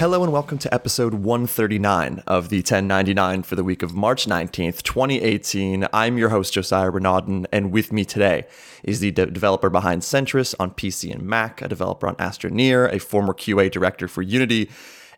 Hello and welcome to episode 139 of the 1099 for the week of March 19th, 2018. I'm your host, Josiah Renaudin, and with me today is the de- developer behind Sentris on PC and Mac, a developer on Astroneer, a former QA director for Unity,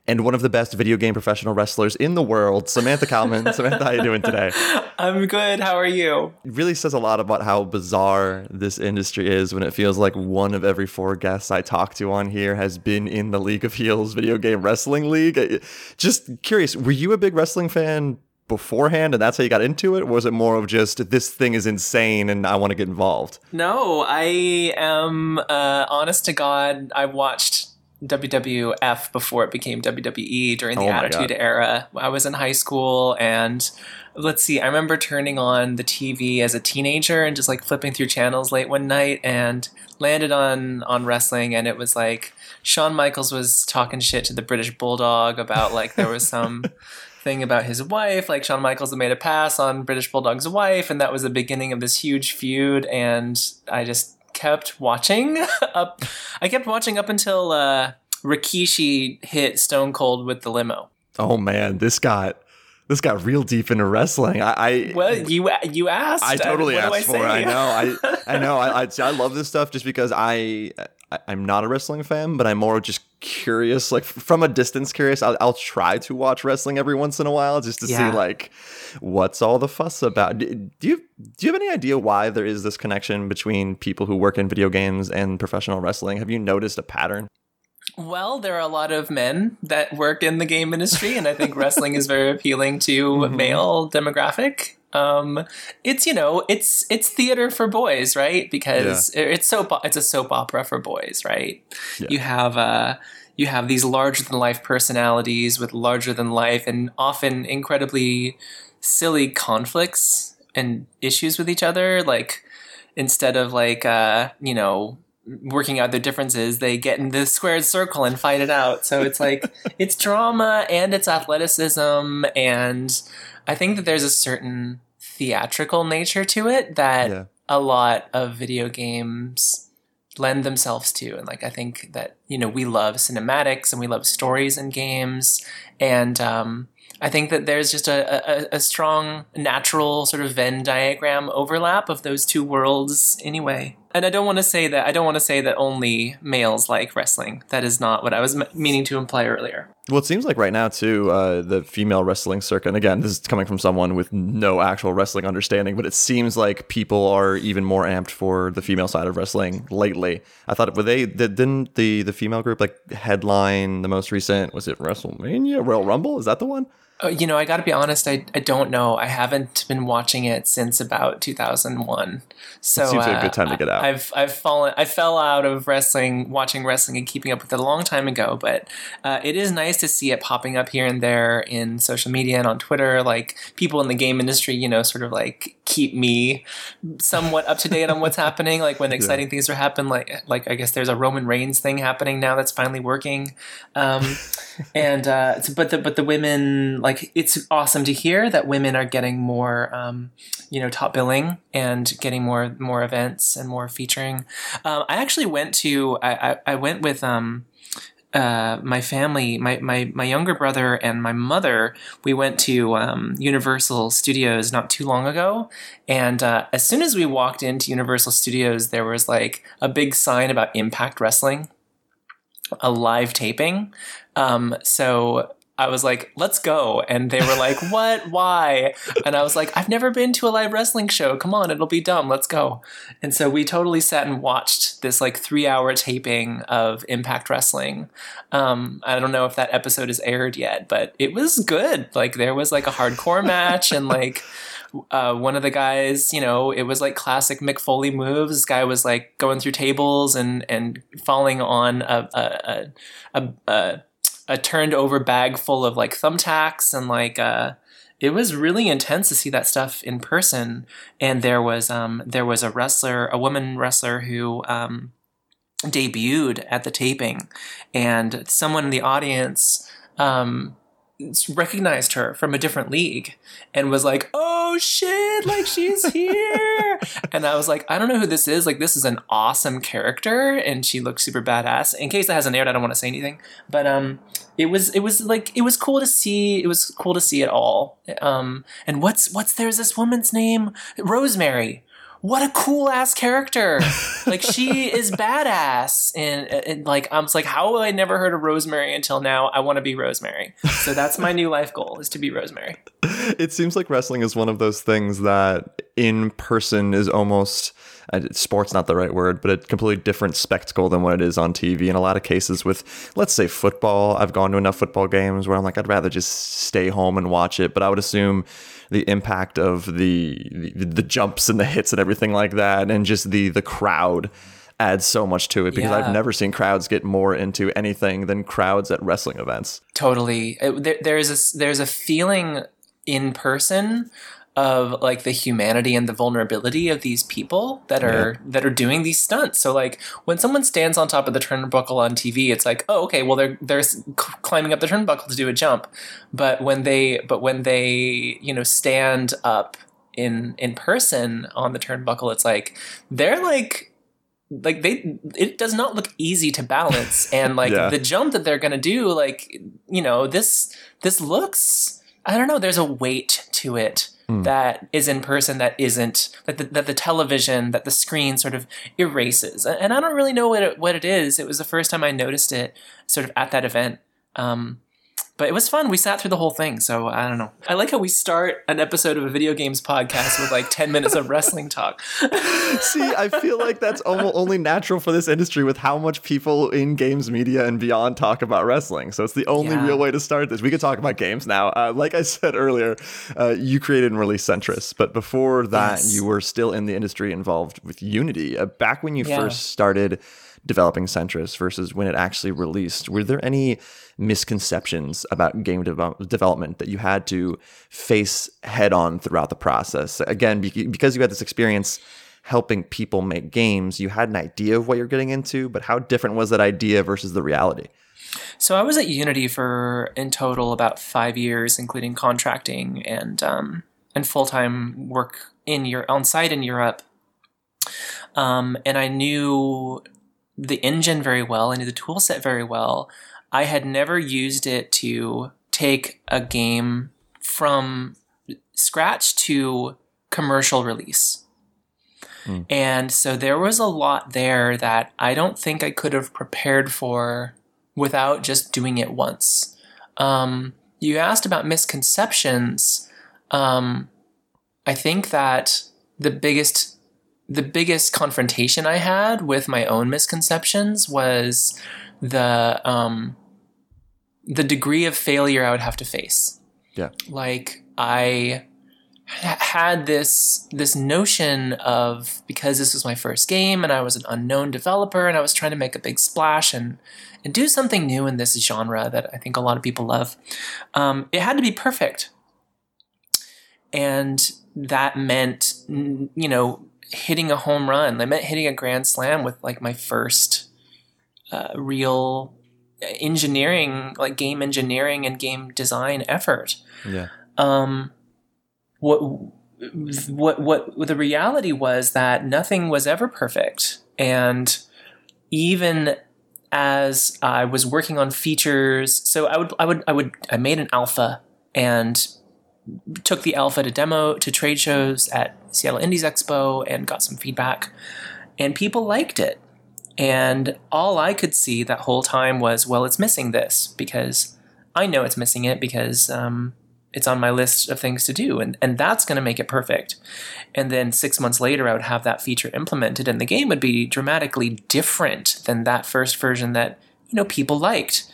and one of the best video game professional wrestlers in the world, Samantha Kalman. Samantha, how are you doing today? I'm good. How are you? It really says a lot about how bizarre this industry is when it feels like one of every four guests I talk to on here has been in the League of Heels video game wrestling league. Just curious, were you a big wrestling fan beforehand and that's how you got into it? Or was it more of just this thing is insane and I want to get involved? No, I am uh, honest to God. I watched WWF before it became WWE during the Oh Attitude God. Era. I was in high school and let's see, I remember turning on the TV as a teenager and just like flipping through channels late one night and landed on on wrestling and it was like Shawn Michaels was talking shit to the British Bulldog about like there was some thing about his wife. Like Shawn Michaels had made a pass on British Bulldog's wife, and that was the beginning of this huge feud. And I just kept watching up. I kept watching up until uh, Rikishi hit Stone Cold with the limo. Oh man, this got this got real deep into wrestling. I, I Well, you you asked. I totally do asked for it. I know. I I know. I, I I love this stuff just because I, I I'm not a wrestling fan, but I'm more just curious. Like from a distance, curious. I'll, I'll try to watch wrestling every once in a while just to Yeah. see like what's all the fuss about. Do, do you do you have any idea why there is this connection between people who work in video games and professional wrestling? Have you noticed a pattern? Well, there are a lot of men that work in the game industry, and I think wrestling is very appealing to Mhm. male demographic. Um, it's you know, it's it's theater for boys, right? Because it's soap it's a soap opera for boys, right? Yeah. You have uh, you have these larger than life personalities with larger than life and often incredibly silly conflicts and issues with each other. Like instead of like uh, you know working out their differences, they get in the squared circle and fight it out. So it's like it's drama and it's athleticism, and I think that there's a certain theatrical nature to it that Yeah. a lot of video games lend themselves to and like i think that you know we love cinematics and we love stories in games and um, i think that there's just a, a, a strong natural sort of venn diagram overlap of those two worlds anyway and i don't want to say that i don't want to say that only males like wrestling that is not what i was meaning to imply earlier Well, it seems like right now too, uh, the female wrestling circuit. And again, this is coming from someone with no actual wrestling understanding, but it seems like people are even more amped for the female side of wrestling lately. I thought were they did- didn't the the female group like headline the most recent was it WrestleMania Royal Rumble? Is that the one? Uh, you know, I got to be honest. I, I don't know. I haven't been watching it since about 2001. So it seems like a uh, good time to get out. I- I've I've fallen. I fell out of wrestling, watching wrestling, and keeping up with it a long time ago. But uh, it is nice to see it popping up here and there in social media and on Twitter. Like people in the game industry, you know, sort of like keep me somewhat up to date on what's happening. Like when exciting things are happening. Like like I guess there's a Roman Reigns thing happening now that's finally working. Um, and uh, but the but the women like it's awesome to hear that women are getting more um, you know top billing and getting more more events and more featuring. Um, I actually went to I I, I went with um. Uh, my family, my, my my younger brother and my mother, we went to um, Universal Studios not too long ago, and uh, as soon as we walked into Universal Studios, there was like a big sign about Impact Wrestling, a live taping. Um, so I was like, let's go. And they were like, what? Why? And I was like, I've never been to a live wrestling show. Come on, it'll be dumb. Let's go. And so we totally sat and watched this like three hour taping of Impact Wrestling. Um, I don't know if that episode is aired yet, but it was good. Like there was like a hardcore match and like uh, one of the guys, you know, it was like classic Mick Foley moves. This guy was like going through tables and and falling on a a a, a, a, turned over bag full of like thumbtacks and like uh, it was really intense to see that stuff in person. And there was um there was a wrestler, a woman wrestler who um debuted at the taping, and someone in the audience um recognized her from a different league and was like, "Oh shit, like she's here." and I was like, I don't know who this is. Like, this is an awesome character, and she looks super badass. In case that hasn't aired, I don't want to say anything, but um, it was it was like it was cool to see. It was cool to see it all. Um, and what's what's there's this woman's name, Rosemary what a cool ass character. like she is badass. And, and like, I was like, how have I never heard of Rosemary until now? I want to be Rosemary. So that's my new life goal is to be Rosemary. It seems like wrestling is one of those things that in person is almost uh, sports not the right word, but a completely different spectacle than what it is on TV. In a lot of cases, with let's say football, I've gone to enough football games where I'm like, I'd rather just stay home and watch it. But I would assume the impact of the, the the, jumps and the hits and everything like that, and just the the crowd adds so much to it because yeah. I've never seen crowds get more into anything than crowds at wrestling events. Totally, there, there's a there's a feeling in person of like the humanity and the vulnerability of these people that are yeah. that are doing these stunts. So like when someone stands on top of the turnbuckle on TV, it's like, oh, okay, well they're they're climbing up the turnbuckle to do a jump. But when they but when they you know stand up in in person on the turnbuckle, it's like they're like like they it does not look easy to balance and like yeah. the jump that they're gonna do like you know this this looks i don't know there's a weight to it mm. that is in person that isn't that the, that the television that the screen sort of erases. And i don't really know what it, what it is. It was the first time i noticed it sort of at that event. Um, but it was fun. We sat through the whole thing, so I don't know. I like how we start an episode of a video games podcast with like 10 minutes of wrestling talk. See, I feel like that's only natural for this industry with how much people in games media and beyond talk about wrestling. So it's the only yeah. real way to start this. We could talk about games now. Uh, like I said earlier, uh, you created and released Sentris, but before that, yes. you were still in the industry involved with Unity. Uh, back when you yeah. first started developing Sentris versus when it actually released, were there any misconceptions about game de- development that you had to face head on throughout the process. Again, be- because you had this experience helping people make games, you had an idea of what you're getting into, but how different was that idea versus the reality? So I was at Unity for in total about five years, including contracting and um, and full time work in your on site in Europe. Um, and I knew the engine very well. I knew the tool set very well. I had never used it to take a game from scratch to commercial release. Mm. And so there was a lot there that I don't think I could have prepared for without just doing it once. Um, you asked about misconceptions. Um, I think that the biggest the biggest confrontation I had with my own misconceptions was the um, the degree of failure I would have to face. Yeah. Like I had this this notion of because this was my first game and I was an unknown developer and I was trying to make a big splash and and do something new in this genre that I think a lot of people love. Um, it had to be perfect, and that meant you know hitting a home run. I meant hitting a grand slam with like my first uh, real engineering, like game engineering and game design effort. Yeah. Um, what what what the reality was that nothing was ever perfect, and even as I was working on features, so I would I would I would I made an alpha and took the alpha to demo to trade shows at Seattle Indies Expo and got some feedback, and people liked it. And all I could see that whole time was, well, it's missing this because I know it's missing it because um, it's on my list of things to do, and, and that's going to make it perfect. And then six months later, I would have that feature implemented, and the game would be dramatically different than that first version that you know people liked.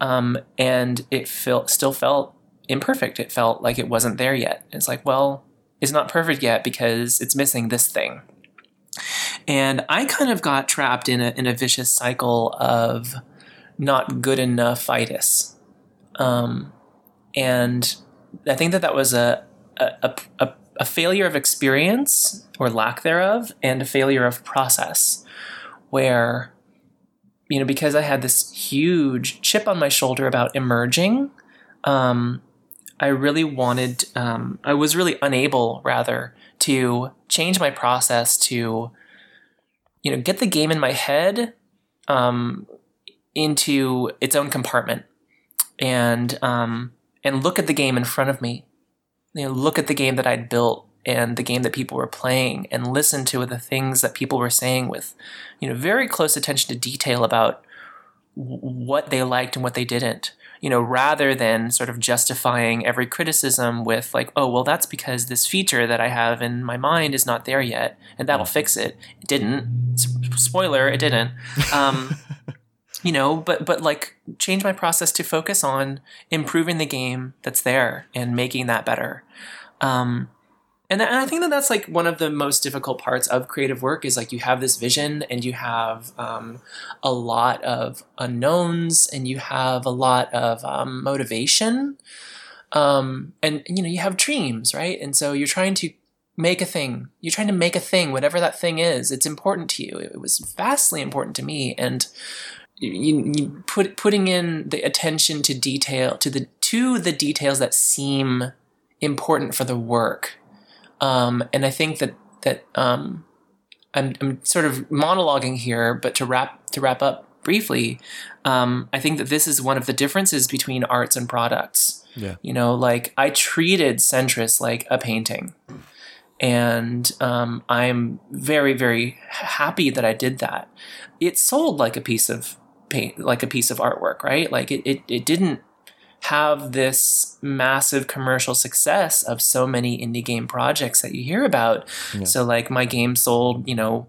Um, and it felt still felt imperfect. It felt like it wasn't there yet. It's like, well, it's not perfect yet because it's missing this thing. And I kind of got trapped in a, in a vicious cycle of not good enough itis. Um, and I think that that was a, a, a, a failure of experience or lack thereof and a failure of process where you know because i had this huge chip on my shoulder about emerging um, i really wanted um, i was really unable rather to change my process to you know get the game in my head um, into its own compartment and um, and look at the game in front of me. You know look at the game that i'd built and the game that people were playing and listen to the things that people were saying with you know very close attention to detail about what they liked and what they didn't you know rather than sort of justifying every criticism with like oh well that's because this feature that i have in my mind is not there yet and that'll fix it. It didn't. Spoiler it didn't. Um, you know but but like change my process to focus on improving the game that's there and making that better. Um, and, and I think that that's like one of the most difficult parts of creative work is like you have this vision and you have um, a lot of unknowns and you have a lot of um, motivation. Um, and you know you have dreams right? And so you're trying to make a thing. You're trying to make a thing whatever that thing is. It's important to you. It was vastly important to me. And you, you put putting in the attention to detail to the to the details that seem important for the work um, and I think that that um, I'm, I'm sort of monologuing here, but to wrap to wrap up briefly, um, I think that this is one of the differences between arts and products. Yeah. You know, like I treated Sentris like a painting, and um, I'm very very happy that I did that. It sold like a piece of paint, like a piece of artwork, right? Like it it, it didn't have this massive commercial success of so many indie game projects that you hear about. Yeah. So like my game sold, you know,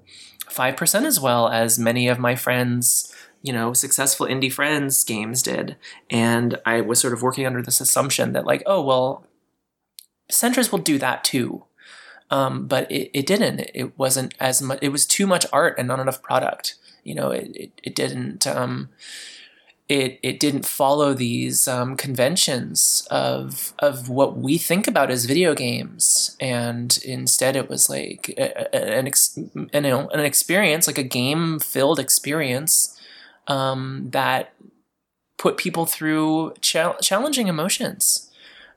5% as well as many of my friends, you know, successful indie friends games did. And I was sort of working under this assumption that like, oh, well, Sentris will do that too. Um, but it, it didn't. It wasn't as much. It was too much art and not enough product. You know, it, it, it didn't. Um, it it didn't follow these um, conventions of of what we think about as video games, and instead it was like a, a, an ex, you know an experience, like a game filled experience um, that put people through chal- challenging emotions.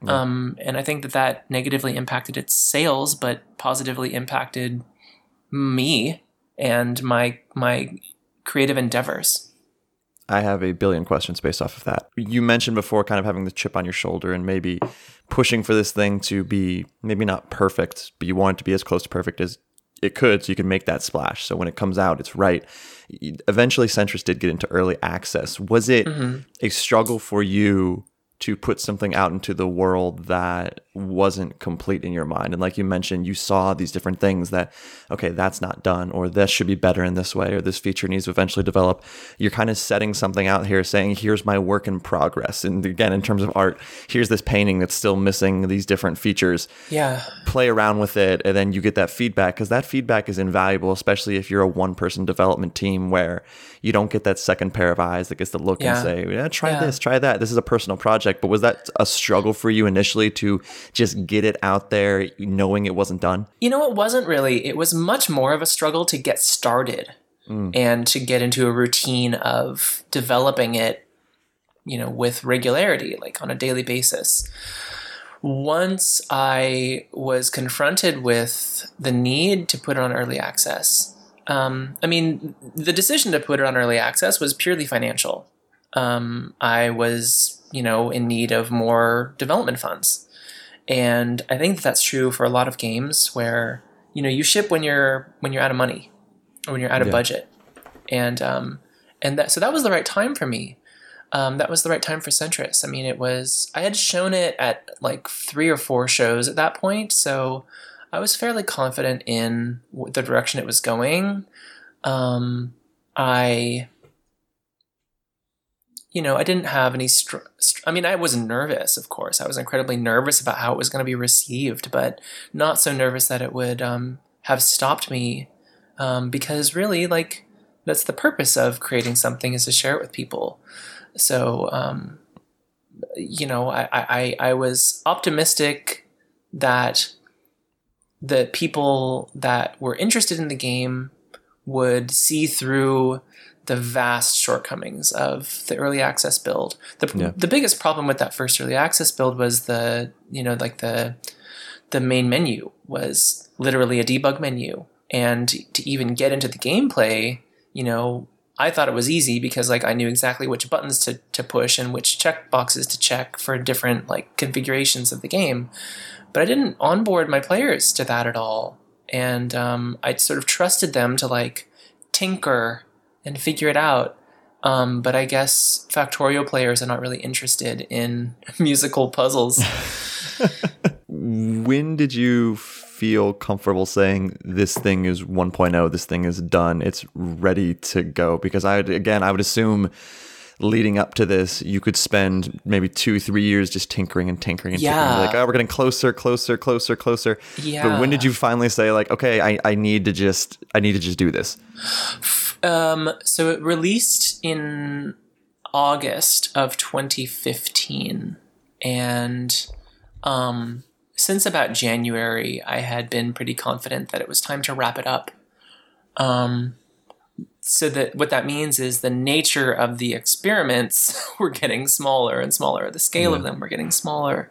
Um, and I think that that negatively impacted its sales, but positively impacted me and my my creative endeavors. I have a billion questions based off of that. You mentioned before kind of having the chip on your shoulder and maybe pushing for this thing to be maybe not perfect, but you want it to be as close to perfect as it could so you can make that splash. So when it comes out, it's right. Eventually, Sentris did get into early access. Was it mm-hmm. a struggle for you to put something out into the world that wasn't complete in your mind. And like you mentioned, you saw these different things that, okay, that's not done, or this should be better in this way, or this feature needs to eventually develop. You're kind of setting something out here saying, here's my work in progress. And again, in terms of art, here's this painting that's still missing these different features. Yeah. Play around with it, and then you get that feedback because that feedback is invaluable, especially if you're a one person development team where you don't get that second pair of eyes that gets to look Yeah. and say, yeah, try Yeah. this, try that. This is a personal project. But was that a struggle for you initially to just get it out there knowing it wasn't done? You know, it wasn't really. It was much more of a struggle to get started hmm. and to get into a routine of developing it, you know, with regularity, like on a daily basis. Once I was confronted with the need to put it on early access, um, I mean, the decision to put it on early access was purely financial. Um, I was, you know, in need of more development funds. And I think that that's true for a lot of games where, you know, you ship when you're when you're out of money or when you're out of Yeah. budget. And um and that so that was the right time for me. Um, that was the right time for Sentris. I mean, it was I had shown it at like three or four shows at that point, so I was fairly confident in the direction it was going. Um, I, you know, I didn't have any. Str- str- I mean, I was nervous, of course. I was incredibly nervous about how it was going to be received, but not so nervous that it would um, have stopped me. Um, because really, like, that's the purpose of creating something is to share it with people. So, um, you know, I, I, I was optimistic that the people that were interested in the game would see through the vast shortcomings of the early access build. The, Yeah. the biggest problem with that first early access build was the, you know, like the the main menu was literally a debug menu, and to even get into the gameplay, you know, I thought it was easy because like I knew exactly which buttons to, to push and which check boxes to check for different like configurations of the game. But I didn't onboard my players to that at all. And um, I sort of trusted them to like tinker and figure it out. Um, but I guess Factorio players are not really interested in musical puzzles. when did you feel comfortable saying this thing is 1.0, this thing is done, it's ready to go? Because I would, again, I would assume leading up to this, you could spend maybe two, three years just tinkering and tinkering and Yeah. tinkering. Like, oh, we're getting closer, closer, closer, closer. Yeah. But when did you finally say, like, okay, I, I need to just, I need to just do this? Um, so it released in August of 2015, and um, since about January, I had been pretty confident that it was time to wrap it up. Um, so that what that means is the nature of the experiments were getting smaller and smaller. The scale of them were getting smaller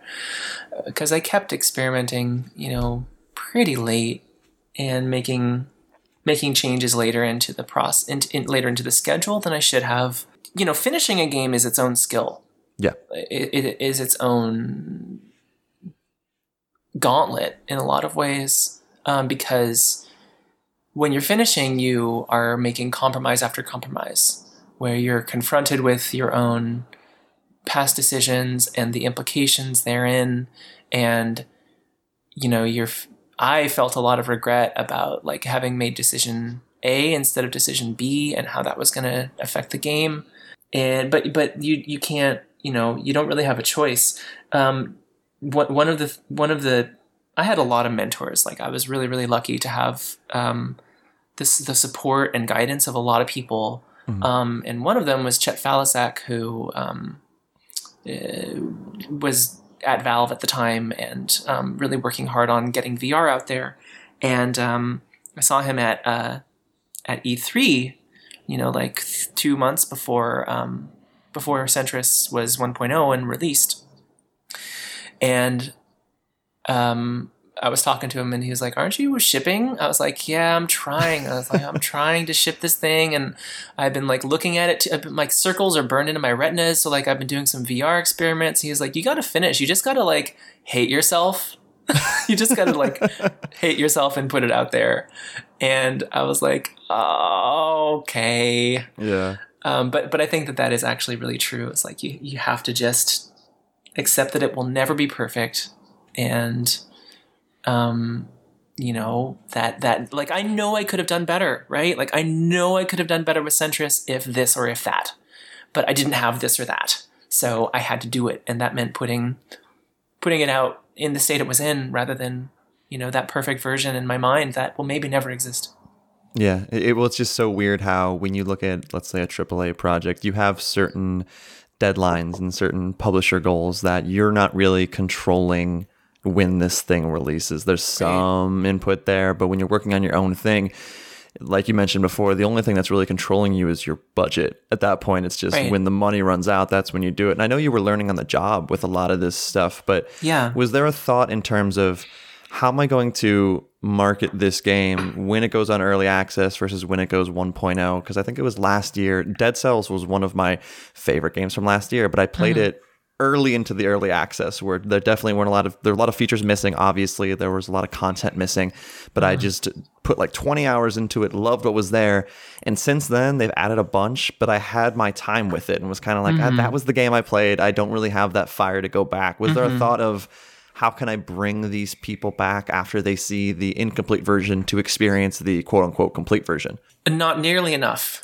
because I kept experimenting, you know, pretty late and making making changes later into the process, in, in, later into the schedule than I should have. You know, finishing a game is its own skill. Yeah. It, it is its own gauntlet in a lot of ways um, because when you're finishing, you are making compromise after compromise, where you're confronted with your own past decisions and the implications therein, and you know you're. I felt a lot of regret about like having made decision A instead of decision B and how that was going to affect the game, and but but you you can't you know you don't really have a choice. Um, one one of the one of the I had a lot of mentors. Like I was really really lucky to have um, this the support and guidance of a lot of people. Um, and one of them was Chet Faliszek, who um, uh, was at Valve at the time and um, really working hard on getting VR out there. And um, I saw him at uh, at E3, you know, like two months before um, before Sentris was 1.0 and released. And um, I was talking to him, and he was like, "Aren't you shipping?" I was like, "Yeah, I'm trying." I was like, "I'm trying to ship this thing," and I've been like looking at it. T- I've been, like circles are burned into my retinas, so like I've been doing some VR experiments. He was like, "You got to finish. You just got to like hate yourself. you just got to like hate yourself and put it out there." And I was like, oh, "Okay." Yeah. Um, but but I think that that is actually really true. It's like you you have to just accept that it will never be perfect, and um, you know that that like I know I could have done better, right? Like I know I could have done better with Sentris if this or if that, but I didn't have this or that, so I had to do it, and that meant putting putting it out in the state it was in rather than you know that perfect version in my mind that will maybe never exist. Yeah, it, it- well, it's just so weird how when you look at, let's say, a AAA project, you have certain deadlines and certain publisher goals that you're not really controlling when this thing releases. There's some input there, but when you're working on your own thing, like you mentioned before, the only thing that's really controlling you is your budget. At that point, it's just Right. when the money runs out, that's when you do it. And I know you were learning on the job with a lot of this stuff, but Yeah. was there a thought in terms of how am I going to market this game when it goes on early access versus when it goes 1.0? Because I think it was last year. Dead Cells was one of my favorite games from last year, but I played mm-hmm. it early into the early access where there definitely weren't a lot of there were a lot of features missing obviously. There was a lot of content missing but i mm-hmm. just put like 20 hours into it loved what was there and since then they've added a bunch but i had my time with it and was kind of like ah, mm-hmm. that was the game i played. I don't really have that fire to go back. Was there a thought of how can I bring these people back after they see the incomplete version to experience the quote unquote complete version? not nearly enough.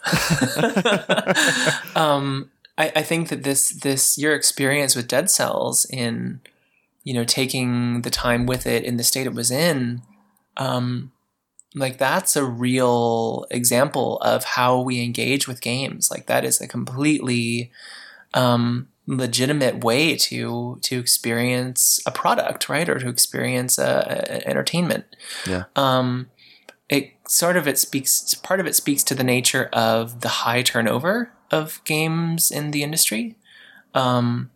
um, I, I think that this this your experience with Dead Cells in you know taking the time with it in the state it was in, um, like that's a real example of how we engage with games. Like that is a completely um, legitimate way to to experience a product, right, or to experience a, a entertainment Yeah. um, it sort of it speaks part of it speaks to the nature of the high turnover of games in the industry um,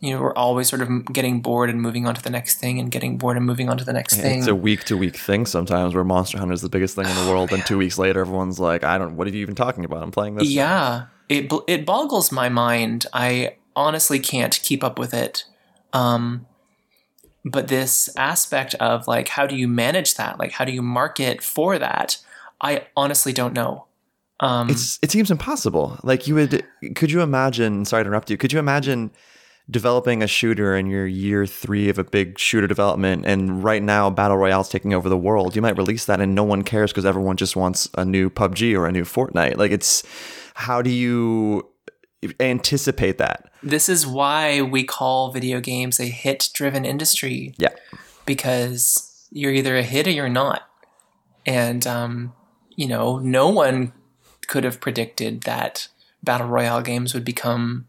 you know we're always sort of getting bored and moving on to the next thing and getting bored and moving on to the next thing. It's a week to week thing sometimes where Monster Hunter is the biggest thing in the world, and two weeks later, everyone's like, I don't, what are you even talking about? I'm playing this. Yeah, it it boggles my mind. I honestly can't keep up with it. Um, but this aspect of like, how do you manage that? Like, how do you market for that? I honestly don't know. Um, It's it seems impossible. Like you would, could you imagine? Sorry to interrupt you. Could you imagine developing a shooter in your year three of a big shooter development, and right now battle royale's taking over the world? You might release that, and no one cares because everyone just wants a new PUBG or a new Fortnite. Like it's how do you anticipate that? this is why we call video games a hit driven industry Yeah. because you're either a hit or you're not. And, um, you know, no one could have predicted that battle royale games would become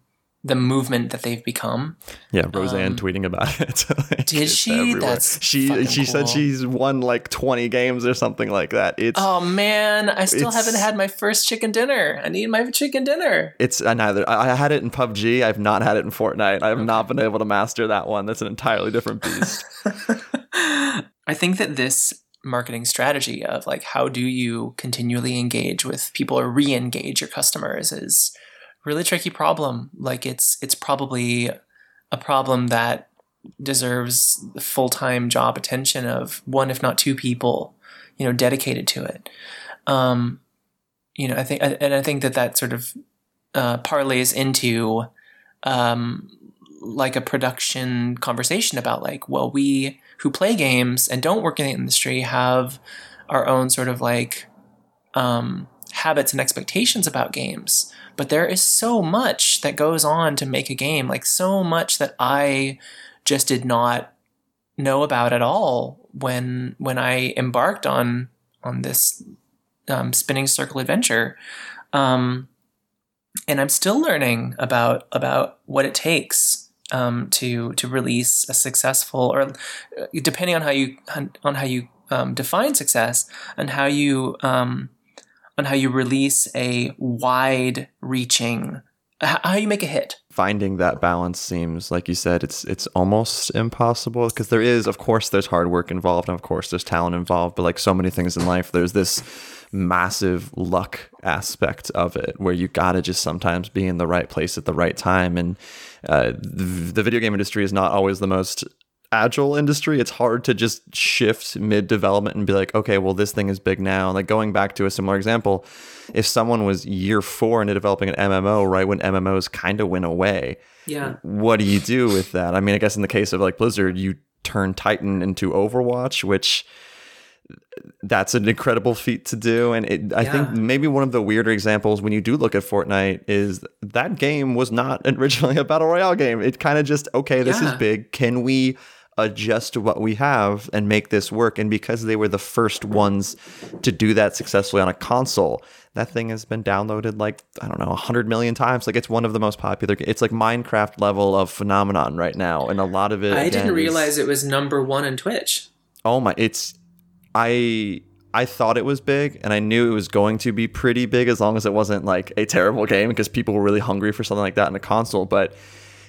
the movement that they've become. Yeah, Roseanne tweeting about it. Like, Um, did she? everywhere. That's she. She said she's won like twenty games or something like that. It's Oh man, I still haven't had my first chicken dinner. I need my chicken dinner. it's I neither. I I had it in PUBG. I've not had it in Fortnite. I have not been able to master that one. That's an entirely different beast. I think that this marketing strategy of like how do you continually engage with people or re-engage your customers is really tricky problem. Like it's it's probably a problem that deserves full-time job attention of one if not two people, you know, dedicated to it. Um, you know, I think and I think that that sort of uh, parlays into um, like a production conversation about like, well, we who play games and don't work in the industry have our own sort of like um, habits and expectations about games. But there is so much that goes on to make a game, like so much that I just did not know about at all when when I embarked on on this um, spinning circle adventure. Um, and I'm still learning about about what it takes um, to to release a successful, or depending on how you on how you um, define success and how you um, on how you release a wide reaching how you make a hit. Finding that balance seems like you said it's it's almost impossible because there is of course there's hard work involved and of course there's talent involved but like so many things in life there's this massive luck aspect of it where you gotta just sometimes be in the right place at the right time and uh, the, the video game industry is not always the most agile industry it's hard to just shift mid development and be like okay well this thing is big now. Like going back to a similar example if someone was year four into developing an mmo right when mmos kind of went away Yeah. what do you do with that? I mean i guess in the case of like blizzard you turn titan into overwatch which that's an incredible feat to do. And it, i think maybe one of the weirder examples when you do look at fortnite is that game was not originally a battle royale game. It kind of just okay this is big. Can we adjust to what we have and make this work. And because they were the first ones to do that successfully on a console that thing has been downloaded like i don't know 100 million times. Like it's one of the most popular it's like minecraft level of phenomenon right now. And a lot of it I didn't realize it was number one on Twitch. Oh my, it's I I thought it was big and I knew it was going to be pretty big as long as it wasn't like a terrible game because people were really hungry for something like that in a console, but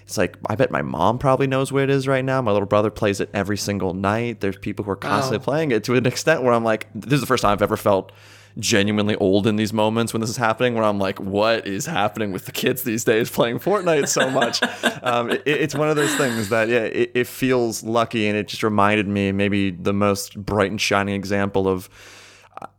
it's like I bet my mom probably knows where it is right now. My little brother plays it every single night. There's people who are constantly Wow. playing it to an extent where I'm like, this is the first time I've ever felt genuinely old in these moments when this is happening where I'm like, what is happening with the kids these days playing Fortnite so much? um, it, it's one of those things that, yeah, it, it feels lucky. And it just reminded me maybe the most bright and shining example of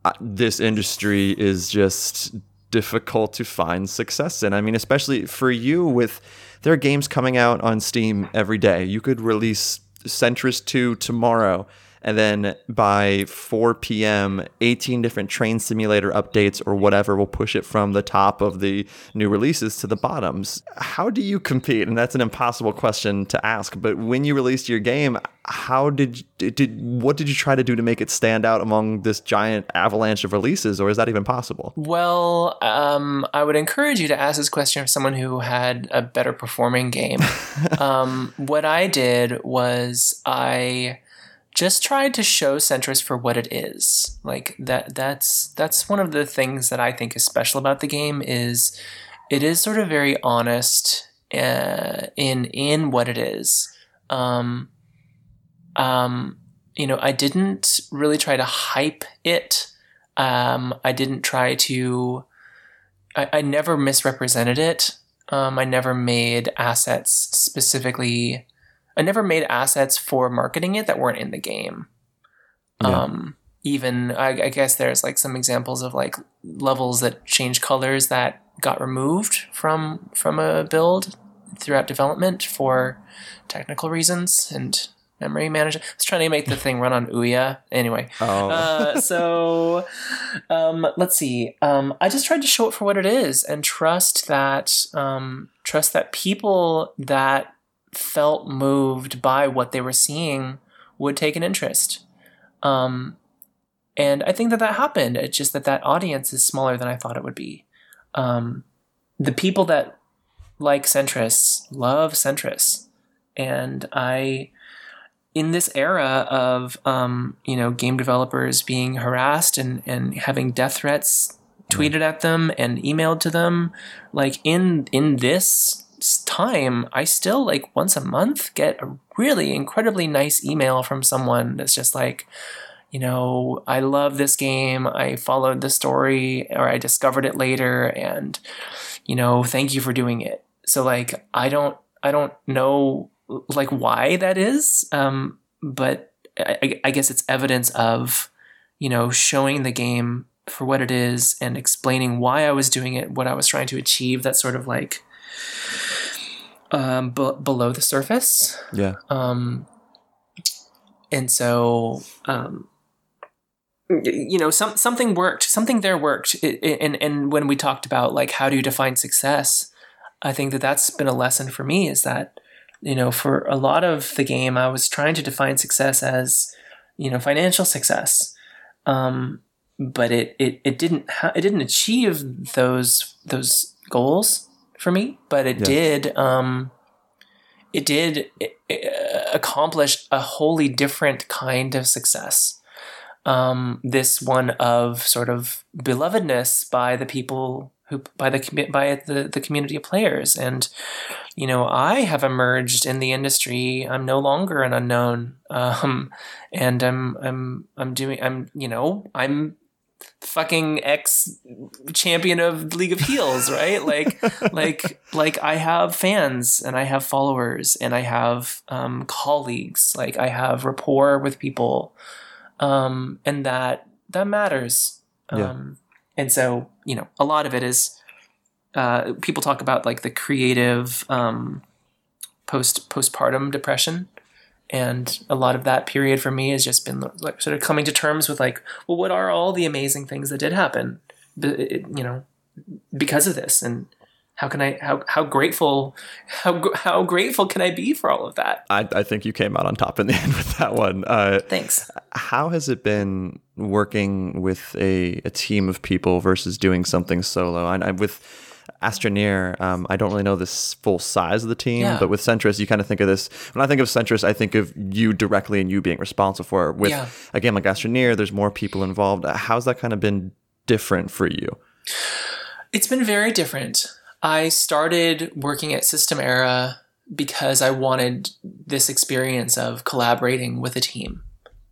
uh, this industry is just difficult to find success in. I mean, especially for you with there are games coming out on Steam every day. You could release Sentris 2 tomorrow and then by 4 p.m., 18 different train simulator updates or whatever will push it from the top of the new releases to the bottoms. How do you compete? And that's an impossible question to ask. But when you released your game, how did did what did you try to do to make it stand out among this giant avalanche of releases, or is that even possible? Well, um, I would encourage you to ask this question of someone who had a better performing game. um, what I did was I just tried to show Sentris for what it is. Like that. That's that's one of the things that I think is special about the game is it is sort of very honest uh, in in what it is. Um, um, you know, I didn't really try to hype it. Um, I didn't try to. I, I never misrepresented it. Um, I never made assets specifically. I never made assets for marketing it that weren't in the game. Yeah. Um, even I, I guess there's like some examples of like levels that change colors that got removed from from a build throughout development for technical reasons and memory management. I was trying to make the thing run on Ouya. Anyway, Oh, uh, so um, let's see. Um, I just tried to show it for what it is and trust that um, trust that people that felt moved by what they were seeing would take an interest. Um, and I think that that happened. It's just that that audience is smaller than I thought it would be. Um, the people that like Sentris love Sentris, and I in this era of um, you know game developers being harassed and, and having death threats tweeted at them and emailed to them like in in this time i still like once a month get a really incredibly nice email from someone that's just like you know i love this game. I followed the story or i discovered it later and you know thank you for doing it. So like i don't i don't know like why that is um but I, I guess it's evidence of you know showing the game for what it is and explaining why i was doing it what i was trying to achieve that sort of like um b- below the surface yeah. um, and so, um, you know, some something worked. Something there worked. And and when we talked about like how do you define success, I think that that's been a lesson for me. Is that you know, for a lot of the game, I was trying to define success as you know financial success. Um, but it, it, it didn't ha- it didn't achieve those those goals for me, but it Yeah. did um, it did uh, accomplish a wholly different kind of success. Um, this one of sort of belovedness by the people who by the by the, the community of players, and you know I have emerged in the industry. I'm no longer an unknown, um, and I'm I'm I'm doing I'm you know I'm fucking ex champion of League of Heels, right? Like like like I have fans and I have followers and I have um, colleagues. Like I have rapport with people, um, and that that matters. Yeah. Um, and so you know, a lot of it is uh, people talk about like the creative um, post postpartum depression. And a lot of that period for me has just been like sort of coming to terms with like, well, what are all the amazing things that did happen, you know, because of this, and how can I how how grateful how how grateful can I be for all of that? I, I think you came out on top in the end with that one. Uh, Thanks. how has it been working with a, a team of people versus doing something solo? And I, with Astroneer, um, I don't really know the full size of the team, Yeah. but with Sentris, you kind of think of this. When I think of Sentris, I think of you directly and you being responsible for it. With Yeah. a game like Astroneer, there's more people involved. How's that kind of been different for you? It's been very different. I started working at System Era because I wanted this experience of collaborating with a team.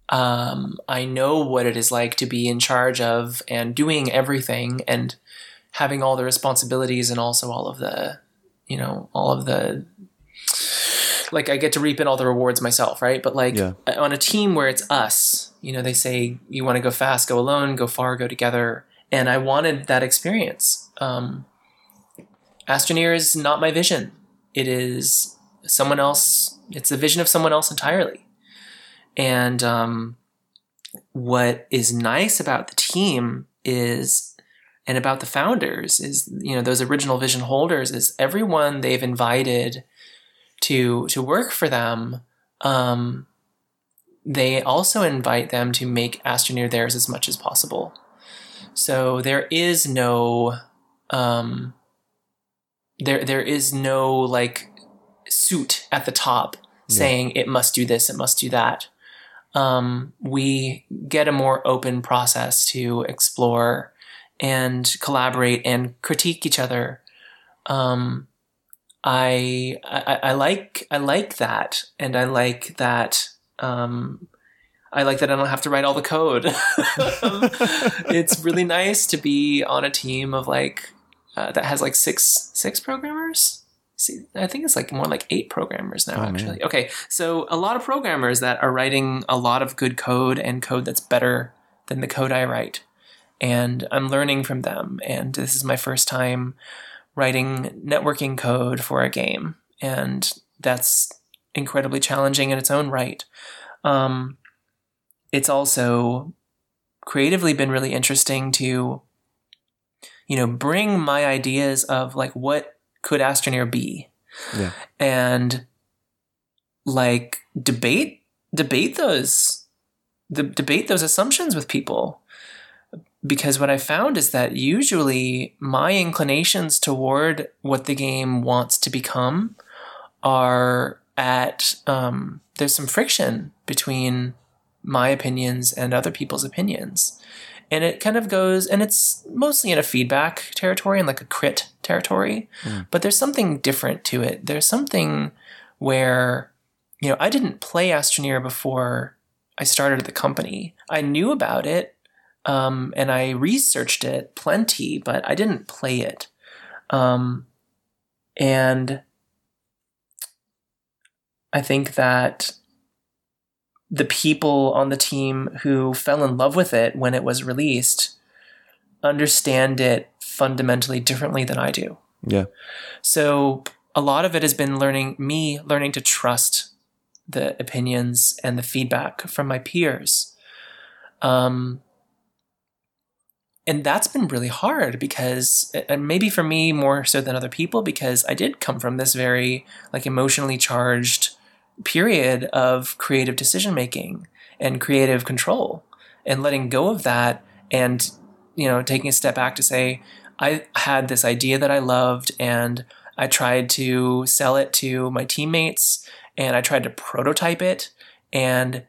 Um, I know what it is like to be in charge of and doing everything and having all the responsibilities and also all of the, you know, all of the like I get to reap in all the rewards myself, right? But like Yeah. on a team where it's us, you know, they say you want to go fast, go alone, go far, go together, and I wanted that experience. Um, Astroneer is not my vision. It is someone else. It's the vision of someone else entirely. And um, what is nice about the team is, and about the founders is, you know, those original vision holders is everyone they've invited to to work for them. Um, they also invite them to make Astroneer theirs as much as possible. So there is no um, there there is no like suit at the top Yeah. saying it must do this, it must do that. Um, we get a more open process to explore and collaborate and critique each other. Um, I, I I like I like that, and I like that. Um, I like that I don't have to write all the code. it's really nice to be on a team of like uh, that has like six six programmers. See, I think it's like more like eight programmers now. Oh, actually, man. okay. So a lot of programmers that are writing a lot of good code and code that's better than the code I write, and I'm learning from them. And this is my first time writing networking code for a game, and that's incredibly challenging in its own right. Um, it's also creatively been really interesting to, you know, bring my ideas of like what could Astroneer be, Yeah. and like debate debate those the, debate those assumptions with people because what I found is that usually my inclinations toward what the game wants to become are at um, there's some friction between my opinions and other people's opinions. And it kind of goes, and it's mostly in a feedback territory and like a crit territory, Mm. but there's something different to it. There's something where, you know, I didn't play Astroneer before I started the company. I knew about it um, and I researched it plenty, but I didn't play it. Um, and I think that the people on the team who fell in love with it when it was released understand it fundamentally differently than I do. Yeah. So a lot of it has been learning me learning to trust the opinions and the feedback from my peers. Um, and that's been really hard because and maybe for me more so than other people because I did come from this very like emotionally charged period of creative decision making and creative control and letting go of that and you know taking a step back to say I had this idea that I loved and I tried to sell it to my teammates and I tried to prototype it and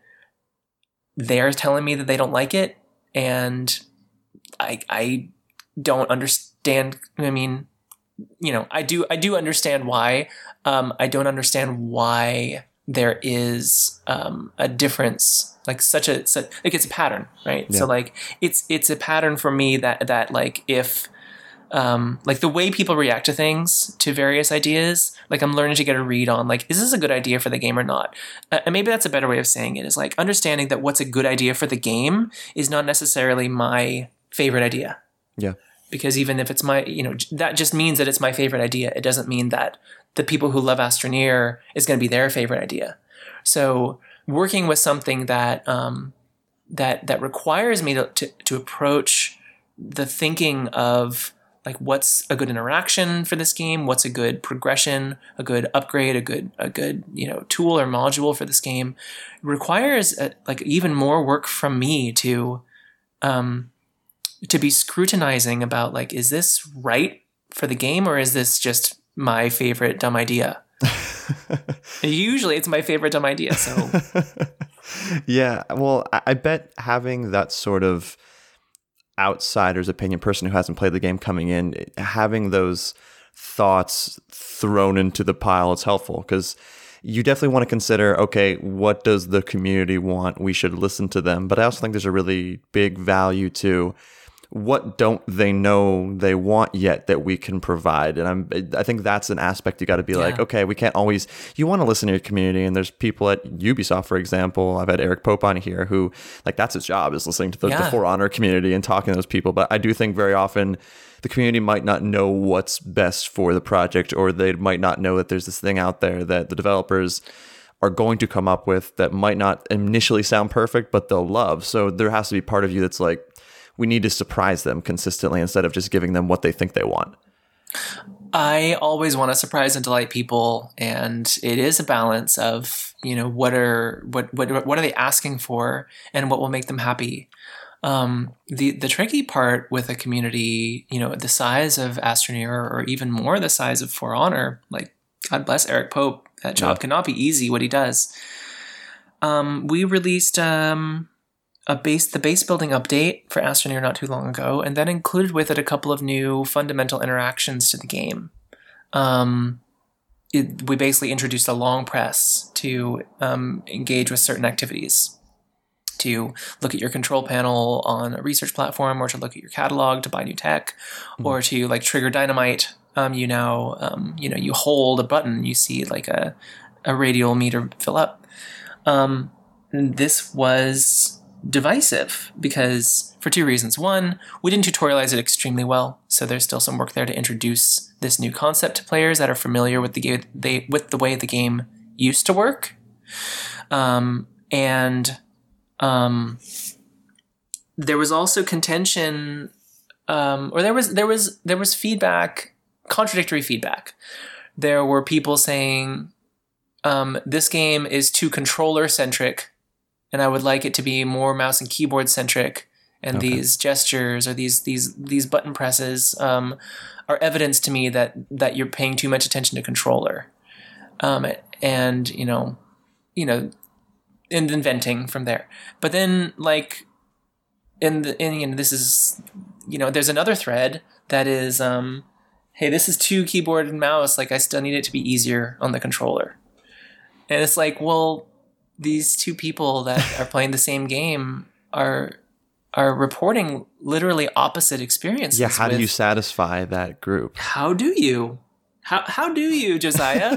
they're telling me that they don't like it and I I don't understand I mean you know I do I do understand why. Um, I don't understand why there is um, a difference like such a such, like it's a pattern right? Yeah. so like it's it's a pattern for me that that like if um, like the way people react to things to various ideas like i'm learning to get a read on like is this a good idea for the game or not? Uh, and maybe that's a better way of saying it is like understanding that what's a good idea for the game is not necessarily my favorite idea. Yeah. because even if it's my you know that just means that it's my favorite idea. It doesn't mean that the people who love astroneer is going to be their favorite idea. So working with something that um, that that requires me to, to to approach the thinking of like what's a good interaction for this game what's a good progression a good upgrade a good a good you know tool or module for this game requires uh like even more work from me to um to be scrutinizing about like is this right for the game or is this just my favorite dumb idea usually it's my favorite dumb idea so yeah. Well, I, bet having that sort of outsider's opinion, person who hasn't played the game coming in, having those thoughts thrown into the pile is helpful because you definitely want to consider okay, what does the community want? We should listen to them. But I also think there's a really big value to what don't they know they want yet that we can provide? And i'm i think that's an aspect you got to be like okay we can't always you want to listen to your community and there's people at ubisoft for example i've had eric pope on here who like that's his job is listening to the, the for honor community and talking to those people. But i do think very often the community might not know what's best for the project or they might not know that there's this thing out there that the developers are going to come up with that might not initially sound perfect but they'll love. So there has to be part of you that's like we need to surprise them consistently instead of just giving them what they think they want. I always want to surprise and delight people, and it is a balance of you know what are what what what are they asking for, and what will make them happy. Um, the the tricky part with a community, you know, the size of Astroneer, or even more the size of For Honor, like God bless Eric Pope, that job Yeah. cannot be easy. What he does. Um, we released um, a base the base building update for Astroneer not too long ago, and that included with it a couple of new fundamental interactions to the game. Um, it, we basically introduced a long press to um, engage with certain activities to look at your control panel on a research platform or to look at your catalog to buy new tech mm-hmm. or to like trigger dynamite um, you now um, you know you hold a button you see like a, a radial meter fill up um, this was divisive because for two reasons one we didn't tutorialize it extremely well so there's still some work there to introduce this new concept to players that are familiar with the game they with the way the game used to work um, and um, there was also contention, um, or there was there was there was feedback, contradictory feedback. There were people saying um, this game is too controller centric, and I would like it to be more mouse and keyboard centric. And okay. these gestures or these these these button presses um, are evidence to me that that you're paying too much attention to controller. Um, and you know, you know, and inventing from there. But then like in the in you know, this is you know there's another thread that is um hey this is too keyboard and mouse like I still need it to be easier on the controller. And it's like well these two people that are playing the same game are are reporting literally opposite experiences. Yeah, how do you satisfy that group? How do you? How how do you, Josiah?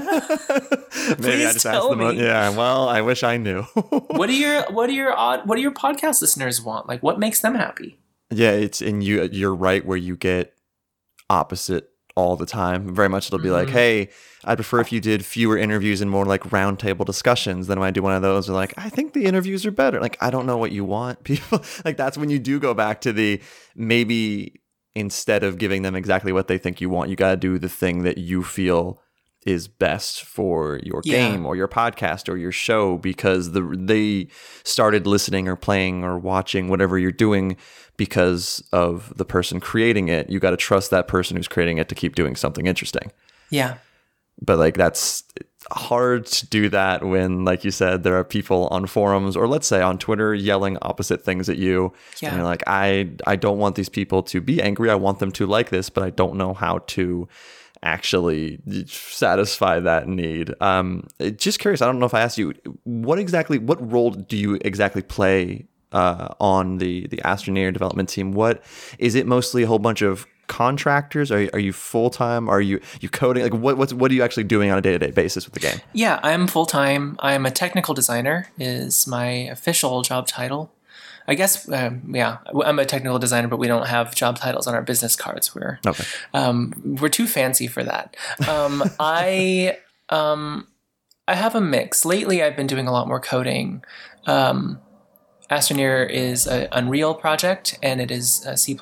Maybe I just asked them. Me. Yeah, well, I wish I knew. what do your what do your odd what do your podcast listeners want? Like, what makes them happy? Yeah, it's and you you're right where you get opposite all the time. Very much it'll be mm-hmm. like, hey, I'd prefer if you did fewer interviews and more like roundtable discussions than when I do one of those. They're like, I think the interviews are better. Like, I don't know what you want. People like that's when you do go back to the maybe instead of giving them exactly what they think you want. You got to do the thing that you feel is best for your yeah. game or your podcast or your show because the they started listening or playing or watching whatever you're doing because of the person creating it. You got to trust that person who's creating it to keep doing something interesting. Yeah. But like that's hard to do that when, like you said, there are people on forums or let's say on Twitter yelling opposite things at you. Yeah. And you're like, I I don't want these people to be angry. I want them to like this, but I don't know how to actually satisfy that need. Um, just curious. I don't know if I asked you what exactly, what role do you exactly play uh, on the the Astroneer development team? What is it? Mostly a whole bunch of contractors? Are, are you full time? Are you you coding? Like what what's, what are you actually doing on a day to day basis with the game? Yeah, I'm full time. I'm a technical designer. Is my official job title. I guess um, yeah, I'm a technical designer, but we don't have job titles on our business cards. We're okay. um, we're too fancy for that. Um, I um, I have a mix. Lately, I've been doing a lot more coding. Um, Astroneer is an Unreal project, and it is C++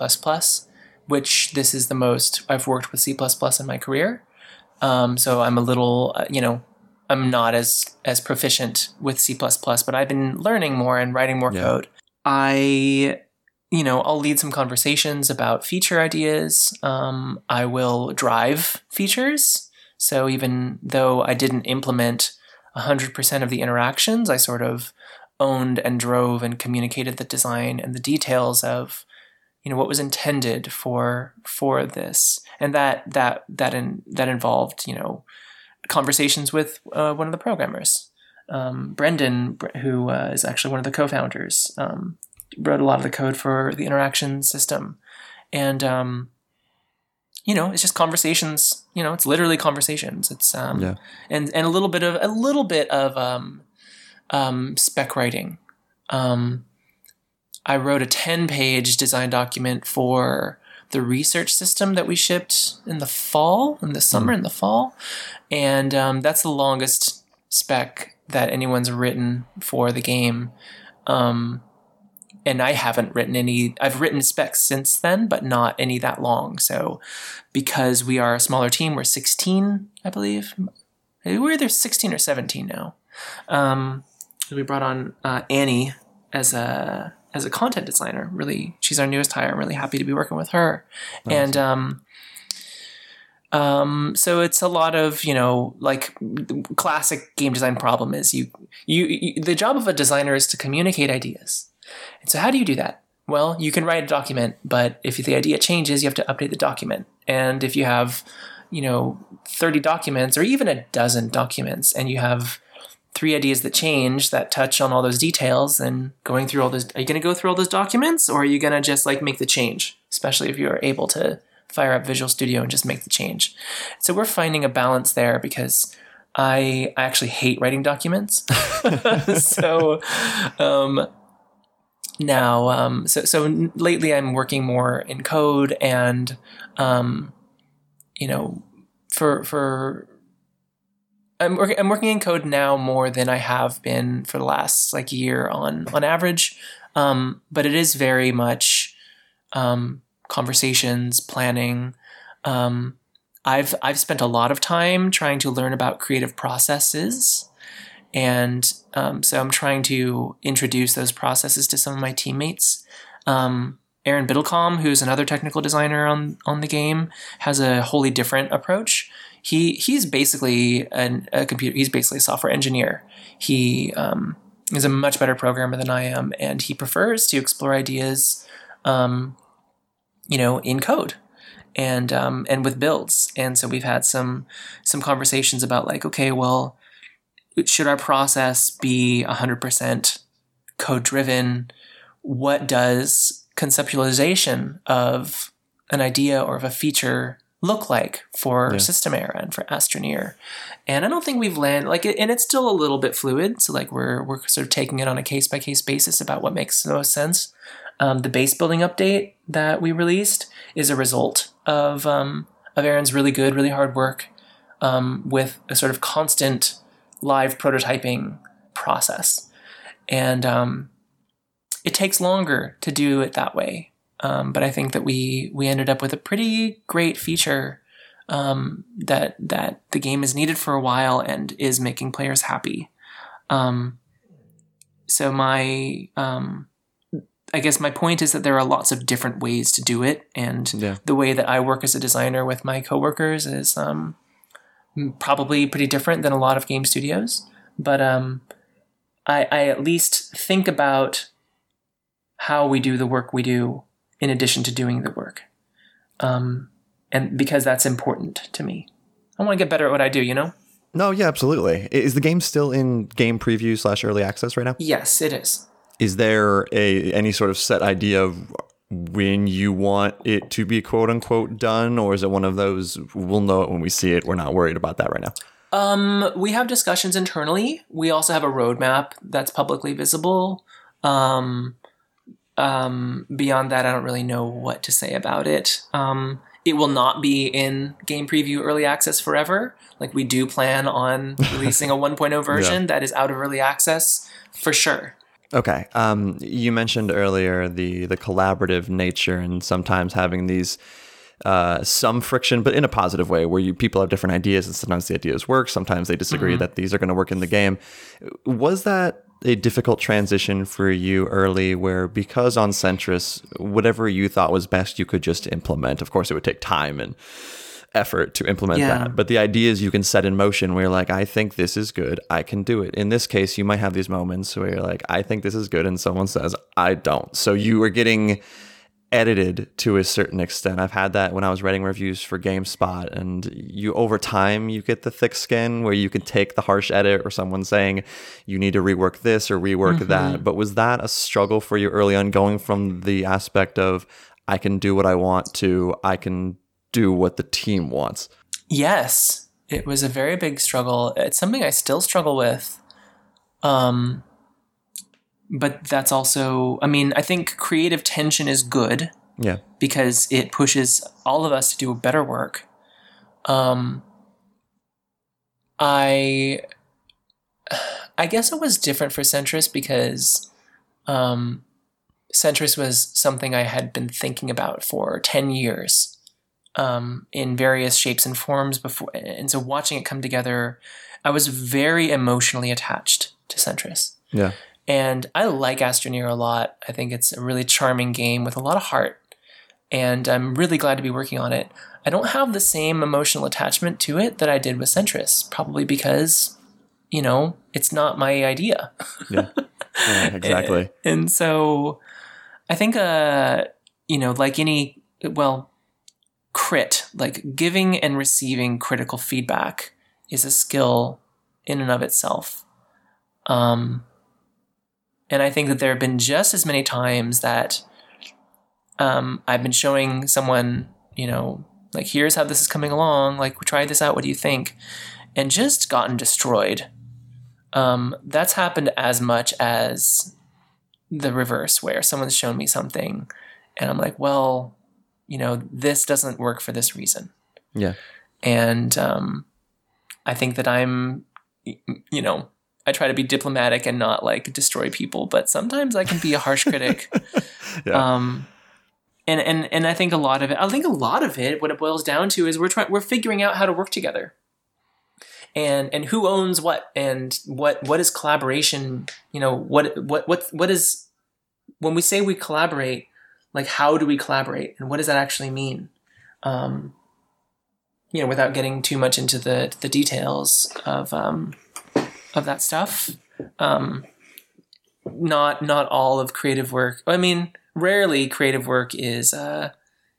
which this is the most I've worked with C++ in my career. Um, so I'm a little, uh, you know, I'm not as as proficient with C++, but I've been learning more and writing more yeah. code. I, you know, I'll lead some conversations about feature ideas. Um, I will drive features. So even though I didn't implement 100% of the interactions, I sort of owned and drove and communicated the design and the details of you know what was intended for for this and that that that in, that involved you know conversations with uh, one of the programmers um, brendan who uh, is actually one of the co-founders um, wrote a lot of the code for the interaction system and um, you know it's just conversations you know it's literally conversations it's um, yeah. and and a little bit of a little bit of um, um, spec writing um, I wrote a 10 page design document for the research system that we shipped in the fall, in the summer, mm. in the fall. And um, that's the longest spec that anyone's written for the game. Um, and I haven't written any, I've written specs since then, but not any that long. So because we are a smaller team, we're 16, I believe. We're either 16 or 17 now. Um, we brought on uh, Annie as a as a content designer. Really, she's our newest hire. I'm really happy to be working with her. Awesome. And um, um, so it's a lot of you know like classic game design problem is you, you you the job of a designer is to communicate ideas. And so how do you do that? Well, you can write a document, but if the idea changes, you have to update the document. And if you have you know 30 documents or even a dozen documents and you have three ideas that change that touch on all those details and going through all those are you going to go through all those documents or are you going to just like make the change especially if you're able to fire up visual studio and just make the change so we're finding a balance there because i i actually hate writing documents so um now um so so lately i'm working more in code and um you know for for I'm working I'm working in code now more than I have been for the last like year on on average. Um, but it is very much um, conversations, planning. Um, I've I've spent a lot of time trying to learn about creative processes, and um, so I'm trying to introduce those processes to some of my teammates. Um, Aaron Biddlecom, who's another technical designer on on the game, has a wholly different approach he he's basically an, a computer. He's basically a software engineer. He um, is a much better programmer than I am, and he prefers to explore ideas, um, you know, in code and um, and with builds. And so we've had some some conversations about like, okay, well, should our process be hundred percent code driven? What does conceptualization of an idea or of a feature look like for yeah. System Era and for Astroneer. And I don't think we've landed like, and it's still a little bit fluid. So like we're we're sort of taking it on a case by case basis about what makes the most sense. Um, the base building update that we released is a result of um, of Aaron's really good, really hard work um, with a sort of constant live prototyping process, and um, it takes longer to do it that way um, but I think that we we ended up with a pretty great feature um, that that the game is needed for a while and is making players happy. Um, so my um, I guess my point is that there are lots of different ways to do it, and yeah. the way that I work as a designer with my coworkers is um, probably pretty different than a lot of game studios. But um, I, I at least think about how we do the work we do in addition to doing the work. Um, and because that's important to me. I want to get better at what I do, you know? No, yeah, absolutely. Is the game still in game preview slash early access right now? Yes, it is. Is there a any sort of set idea of when you want it to be quote unquote done, or is it one of those we'll know it when we see it? We're not worried about that right now. Um, we have discussions internally. We also have a roadmap that's publicly visible. Um, um, beyond that, I don't really know what to say about it. Um, it will not be in game preview early access forever. Like we do plan on releasing a 1.0 version yeah. that is out of early access for sure. Okay. Um, you mentioned earlier the the collaborative nature and sometimes having these uh, some friction, but in a positive way, where you people have different ideas and sometimes the ideas work, sometimes they disagree mm-hmm. that these are going to work in the game. Was that a difficult transition for you early where because on Sentris, whatever you thought was best, you could just implement. Of course, it would take time and effort to implement yeah. that. But the ideas you can set in motion where you're like, I think this is good, I can do it. In this case, you might have these moments where you're like, I think this is good, and someone says, I don't. So you are getting edited to a certain extent. I've had that when I was writing reviews for GameSpot, and you over time you get the thick skin where you can take the harsh edit or someone saying you need to rework this or rework mm-hmm. that. But was that a struggle for you early on, going from the aspect of I can do what I want to I can do what the team wants? Yes, it was a very big struggle. It's something I still struggle with. Um, but that's also, I mean, I think creative tension is good. Yeah. Because it pushes all of us to do better work. Um, I, I guess it was different for Sentris because, um, was something I had been thinking about for 10 years um, in various shapes and forms before. And so watching it come together, I was very emotionally attached to Sentris. Yeah. And I like Astroneer a lot. I think it's a really charming game with a lot of heart. And I'm really glad to be working on it. I don't have the same emotional attachment to it that I did with Sentris, probably because, you know, it's not my idea. Yeah, yeah exactly. and, and so I think, uh, you know, like any, well, crit, like giving and receiving critical feedback, is a skill in and of itself. Um, and I think that there have been just as many times that um, I've been showing someone, you know, like, here's how this is coming along. Like, we try this out. What do you think? And just gotten destroyed. Um, that's happened as much as the reverse, where someone's shown me something and I'm like, well, you know, this doesn't work for this reason. Yeah. And um, I think that I'm, you know, I try to be diplomatic and not like destroy people, but sometimes I can be a harsh critic. Yeah. Um, and and and I think a lot of it. I think a lot of it. What it boils down to is we're trying. We're figuring out how to work together. And and who owns what and what what is collaboration? You know what what what what is when we say we collaborate. Like how do we collaborate and what does that actually mean? Um, you know, without getting too much into the the details of um, of that stuff. Um, not not all of creative work. I mean, rarely creative work is uh,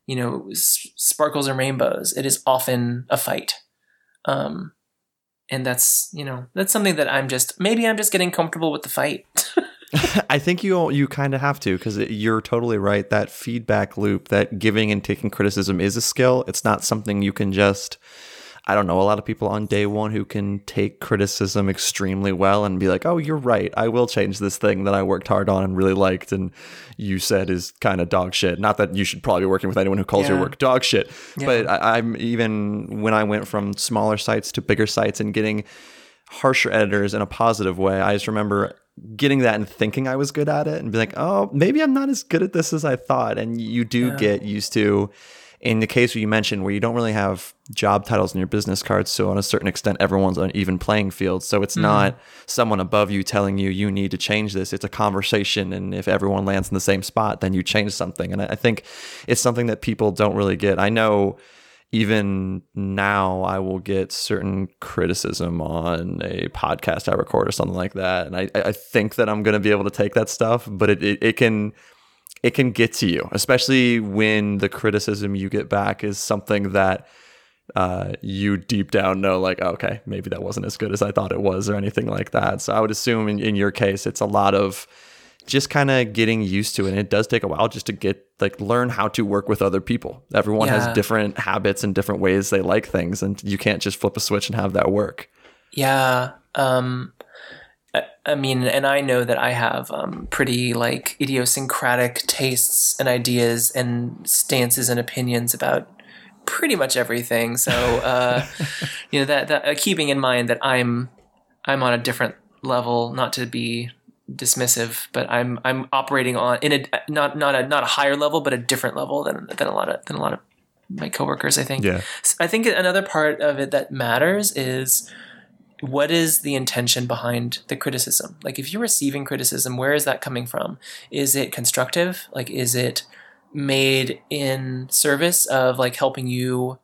you know s- sparkles and rainbows. It is often a fight. Um, and that's you know that's something that I'm just maybe I'm just getting comfortable with the fight. I think you you kind of have to because you're totally right. That feedback loop, that giving and taking criticism, is a skill. It's not something you can just. I don't know a lot of people on day one who can take criticism extremely well and be like, "Oh, you're right. I will change this thing that I worked hard on and really liked, and you said is kind of dog shit." Not that you should probably be working with anyone who calls your work dog shit, Yeah. but I, I'm even when I went from smaller sites to bigger sites and getting harsher editors in a positive way. I just remember getting that and thinking I was good at it and be like, oh, maybe I'm not as good at this as I thought. And you do Yeah. get used to, in the case where you mentioned, where you don't really have job titles in your business cards. So, on a certain extent, everyone's on an even playing field. So, it's mm. not someone above you telling you you need to change this. It's a conversation. And if everyone lands in the same spot, then you change something. And I think it's something that people don't really get. I know even now I will get certain criticism on a podcast I record or something like that. And I, I think that I'm going to be able to take that stuff, but it, it, it can, it can get to you, especially when the criticism you get back is something that uh, you deep down know, like, okay, maybe that wasn't as good as I thought it was or anything like that. So I would assume in, in your case, it's a lot of just kind of getting used to it. And it does take a while just to get like learn how to work with other people. Everyone Yeah. has different habits and different ways they like things, and you can't just flip a switch and have that work. Yeah. Um, I, I mean, and I know that I have um, pretty like idiosyncratic tastes and ideas and stances and opinions about pretty much everything. So, uh, you know, that, that uh, keeping in mind that I'm I'm on a different level, not to be dismissive, but I'm I'm operating on in a not not a not a higher level, but a different level than than a lot of than a lot of my coworkers. I think. Yeah. S- I think another part of it that matters is what is the intention behind the criticism? Like, if you're receiving criticism, where is that coming from? Is it constructive? Like, is it made in service of like helping you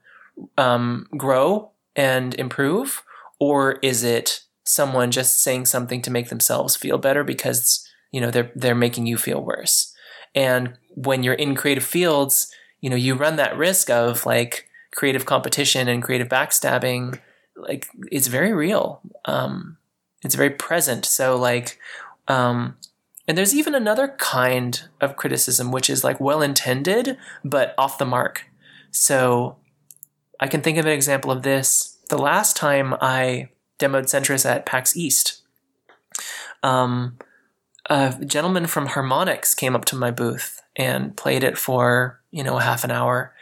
um, grow and improve, or is it someone just saying something to make themselves feel better because you know they're they're making you feel worse? And when you're in creative fields, you know you run that risk of like creative competition and creative backstabbing like it's very real. Um it's very present. So like um and there's even another kind of criticism which is like well intended but off the mark. So i can think of an example of this. The last time i demoed Sentris at pax east um a gentleman from harmonix came up to my booth and played it for you know half an hour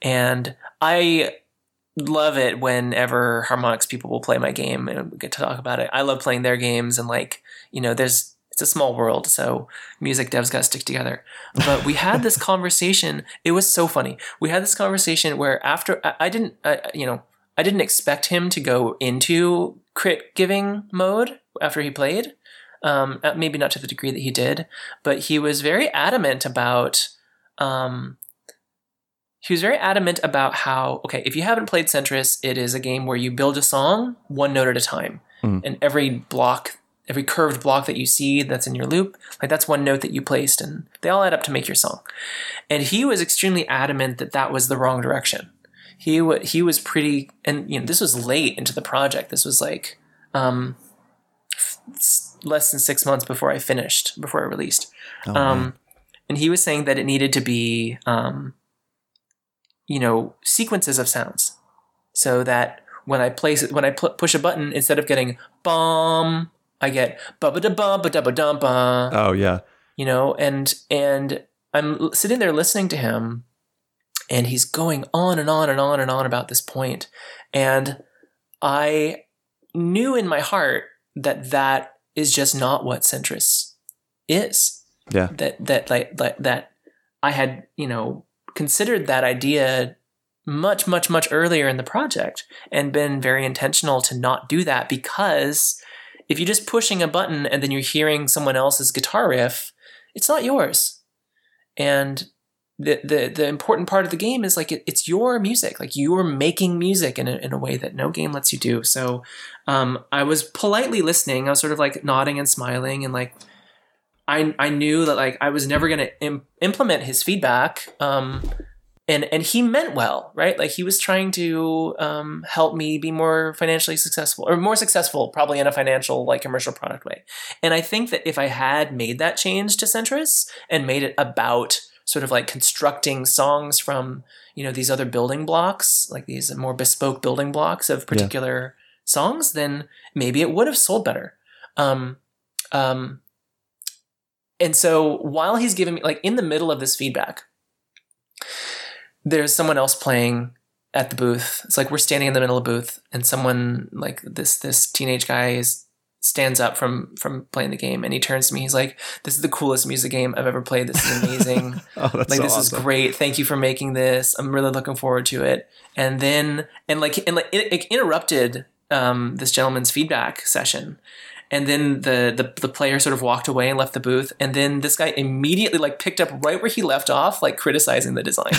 and i love it whenever harmonix people will play my game and we get to talk about it. I love playing their games and like, you know, there's it's a small world, so music devs got to stick together. But we had this conversation. It was so funny. We had this conversation where after I, I didn't, I, you know, I didn't expect him to go into crit giving mode after he played. Um, uh, maybe not to the degree that he did, but he was very adamant about um, he was very adamant about how okay if you haven't played Sentris it is a game where you build a song one note at a time Mm. and every block every curved block that you see that's in your loop like that's one note that you placed and they all add up to make your song and he was extremely adamant that that was the wrong direction he w- he was pretty, and you know, this was late into the project. This was like um, f- less than six months before I finished, before I released. Oh, um, and he was saying that it needed to be, um, you know, sequences of sounds, so that when I place it, when I pu- push a button, instead of getting bomb, I get ba ba da ba ba da ba dum ba oh yeah. you know and and i'm sitting there listening to him and he's going on and on and on and on about this point. And i knew in my heart that that is just not what Sentris is. Yeah. that that like that, that i had you know considered that idea much much much earlier in the project and been very intentional to not do that because if you're just pushing a button and then you're hearing someone else's guitar riff it's not yours. And the the, the important part of the game is like it, it's your music. Like you're making music in a, in a way that no game lets you do. So um, i was politely listening. I was sort of like nodding and smiling and like i i knew that like i was never going to Im- implement his feedback um, and and he meant well right? Like he was trying to um, help me be more financially successful or more successful probably in a financial like commercial product way. And i think that if i had made that change to Sentris and made it about sort of like constructing songs from you know these other building blocks like these more bespoke building blocks of particular songs then maybe it would have sold better um, um, and so while he's giving me like in the middle of this feedback there's someone else playing at the booth. It's like we're standing in the middle of the booth, and someone like this this teenage guy is stands up from from playing the game, and he turns to me. He's like, "This is the coolest music game I've ever played. This is amazing. Oh, like so this awesome. is great. Thank you for making this. I'm really looking forward to it." And then and like and like it, it interrupted um, this gentleman's feedback session. And then the, the the player sort of walked away and left the booth. And then this guy immediately like picked up right where he left off, like criticizing the design.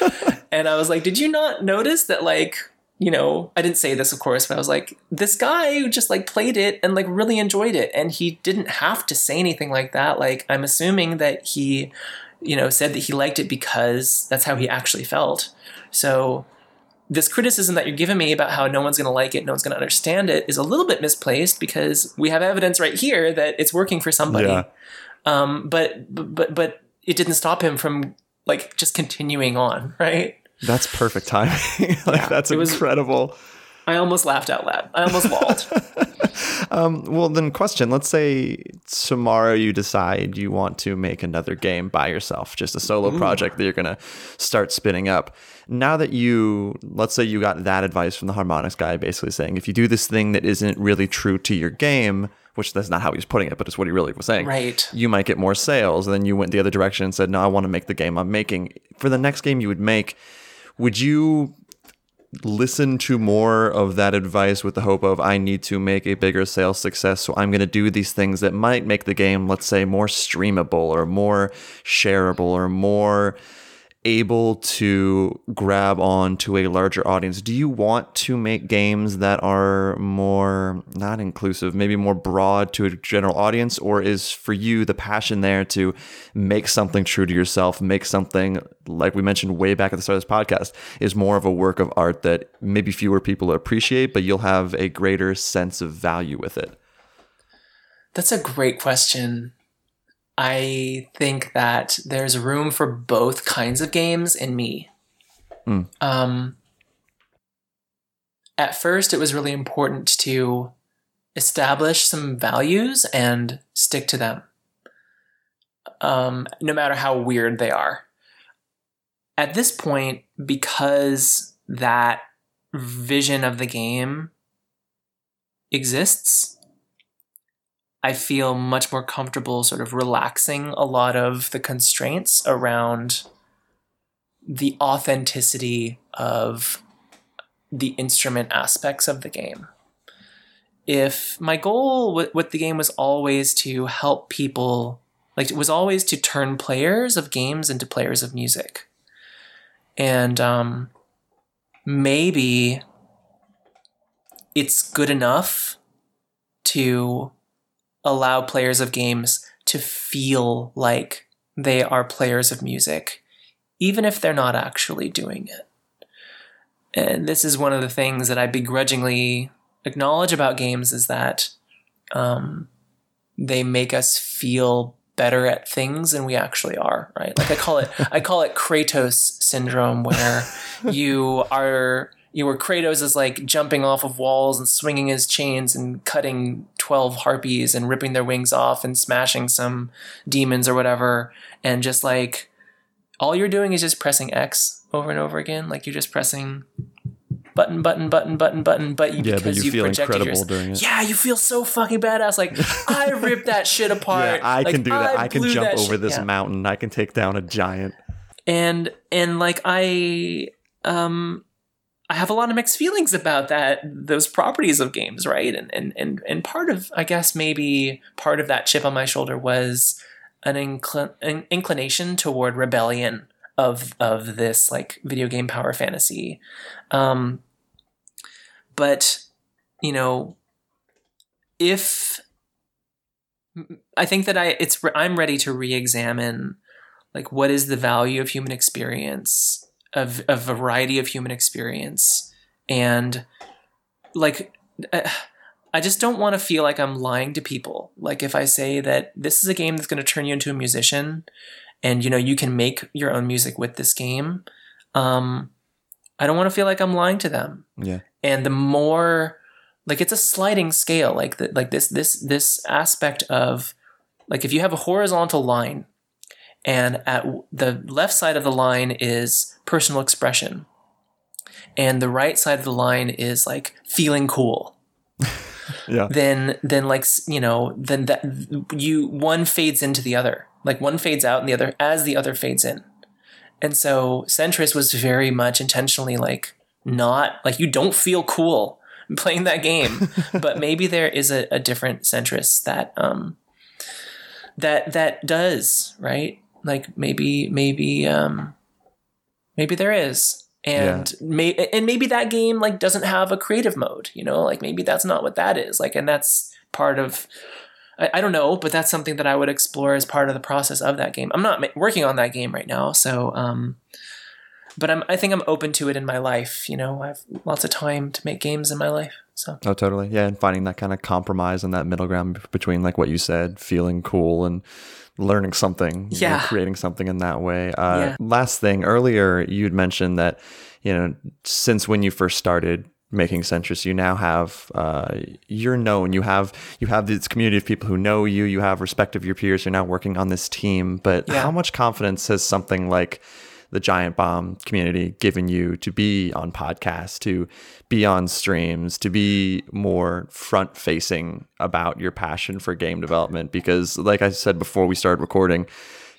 and I was like, "Did you not notice that like you know, I didn't say this, of course, but I was like, this guy who just like played it and like really enjoyed it, and he didn't have to say anything like that. Like, I'm assuming that he, you know, said that he liked it because that's how he actually felt. So, this criticism that you're giving me about how no one's going to like it, no one's going to understand it, is a little bit misplaced because we have evidence right here that it's working for somebody. Yeah. Um, but but but it didn't stop him from like just continuing on, right? That's perfect timing. like Yeah, that's it was- incredible. I almost laughed out loud. I almost bawled. Um, well, then, question. Let's say tomorrow you decide you want to make another game by yourself, just a solo project that you're going to start spinning up. Now that you, let's say you got that advice from the Harmonix guy, basically saying if you do this thing that isn't really true to your game, which that's not how he was putting it, but it's what he really was saying. Right. You might get more sales. And then you went the other direction and said, no, I want to make the game I'm making. For the next game you would make, would you listen to more of that advice with the hope of I need to make a bigger sales success. So I'm going to do these things that might make the game, let's say, more streamable or more shareable or more able to grab on to a larger audience. Do you want to make games that are more not inclusive, maybe more broad to a general audience or is for you the passion there to make something true to yourself, make something like we mentioned way back at the start of this podcast is more of a work of art that maybe fewer people appreciate, but you'll have a greater sense of value with it. That's a great question. I think that there's room for both kinds of games in me. Hmm. Um, at first, it was really important to establish some values and stick to them, um, no matter how weird they are. At this point, because that vision of the game exists, I feel much more comfortable sort of relaxing a lot of the constraints around the authenticity of the instrument aspects of the game. If my goal with, with the game was always to help people, like it was always to turn players of games into players of music. And um, maybe it's good enough to allow players of games to feel like they are players of music, even if they're not actually doing it. and this is one of the things that I begrudgingly acknowledge about games is that um, they make us feel better at things than we actually are, right? Like I call it I call it Kratos syndrome where you are you were Kratos is like jumping off of walls and swinging his chains and cutting 12 harpies and ripping their wings off and smashing some demons or whatever and just like all you're doing is just pressing X over and over again like you're just pressing button button button button button but you, Yeah, because you you've feel incredible yours- doing it. yeah you feel so fucking badass like I ripped that shit apart Yeah, I Like, can do that. I, can jump over shit- this yeah mountain. I can take down a giant. and and like i um i have a lot of mixed feelings about that those properties of games right? And and and, and part of i guess maybe part of that chip on my shoulder was an, incl- an inclination toward rebellion of of this like video game power fantasy. Um but you know if i think that i it's i'm ready to re-examine like what is the value of human experience of a variety of human experience. And like i just don't want to feel like i'm lying to people. Like if i say that this is a game that's going to turn you into a musician and you know you can make your own music with this game um i don't want to feel like i'm lying to them. Yeah. and the more like it's a sliding scale like the, like this this this aspect of like if you have a horizontal line and at the left side of the line is personal expression. And the right side of the line is like feeling cool. Yeah. then then like you know then that you one fades into the other. Like one fades out and the other as the other fades in. And so Sentris was very much intentionally like not like you don't feel cool playing that game. But maybe there is a, a different Sentris that um that that does right like maybe maybe um maybe there is. And may and maybe that game like doesn't have a creative mode you know? Like maybe that's not what that is. Like and that's part of I, I don't know but that's something that i would explore as part of the process of that game. I'm not ma- working on that game right now so um but i'm i think i'm open to it in my life you know? I have lots of time to make games in my life so Oh, totally. Yeah, and finding that kind of compromise and that middle ground between like what you said, feeling cool and learning something, you know, Yeah. creating something in that way. Uh, Yeah. Last thing, earlier you'd mentioned that you know since when you first started making Sentris, you now have uh, you're known. You have you have this community of people who know you. You have respect of your peers. You're now working on this team. But Yeah. how much confidence has something like the Giant Bomb community given you to be on podcasts, to be on streams, to be more front facing about your passion for game development? Because, like I said before we started recording,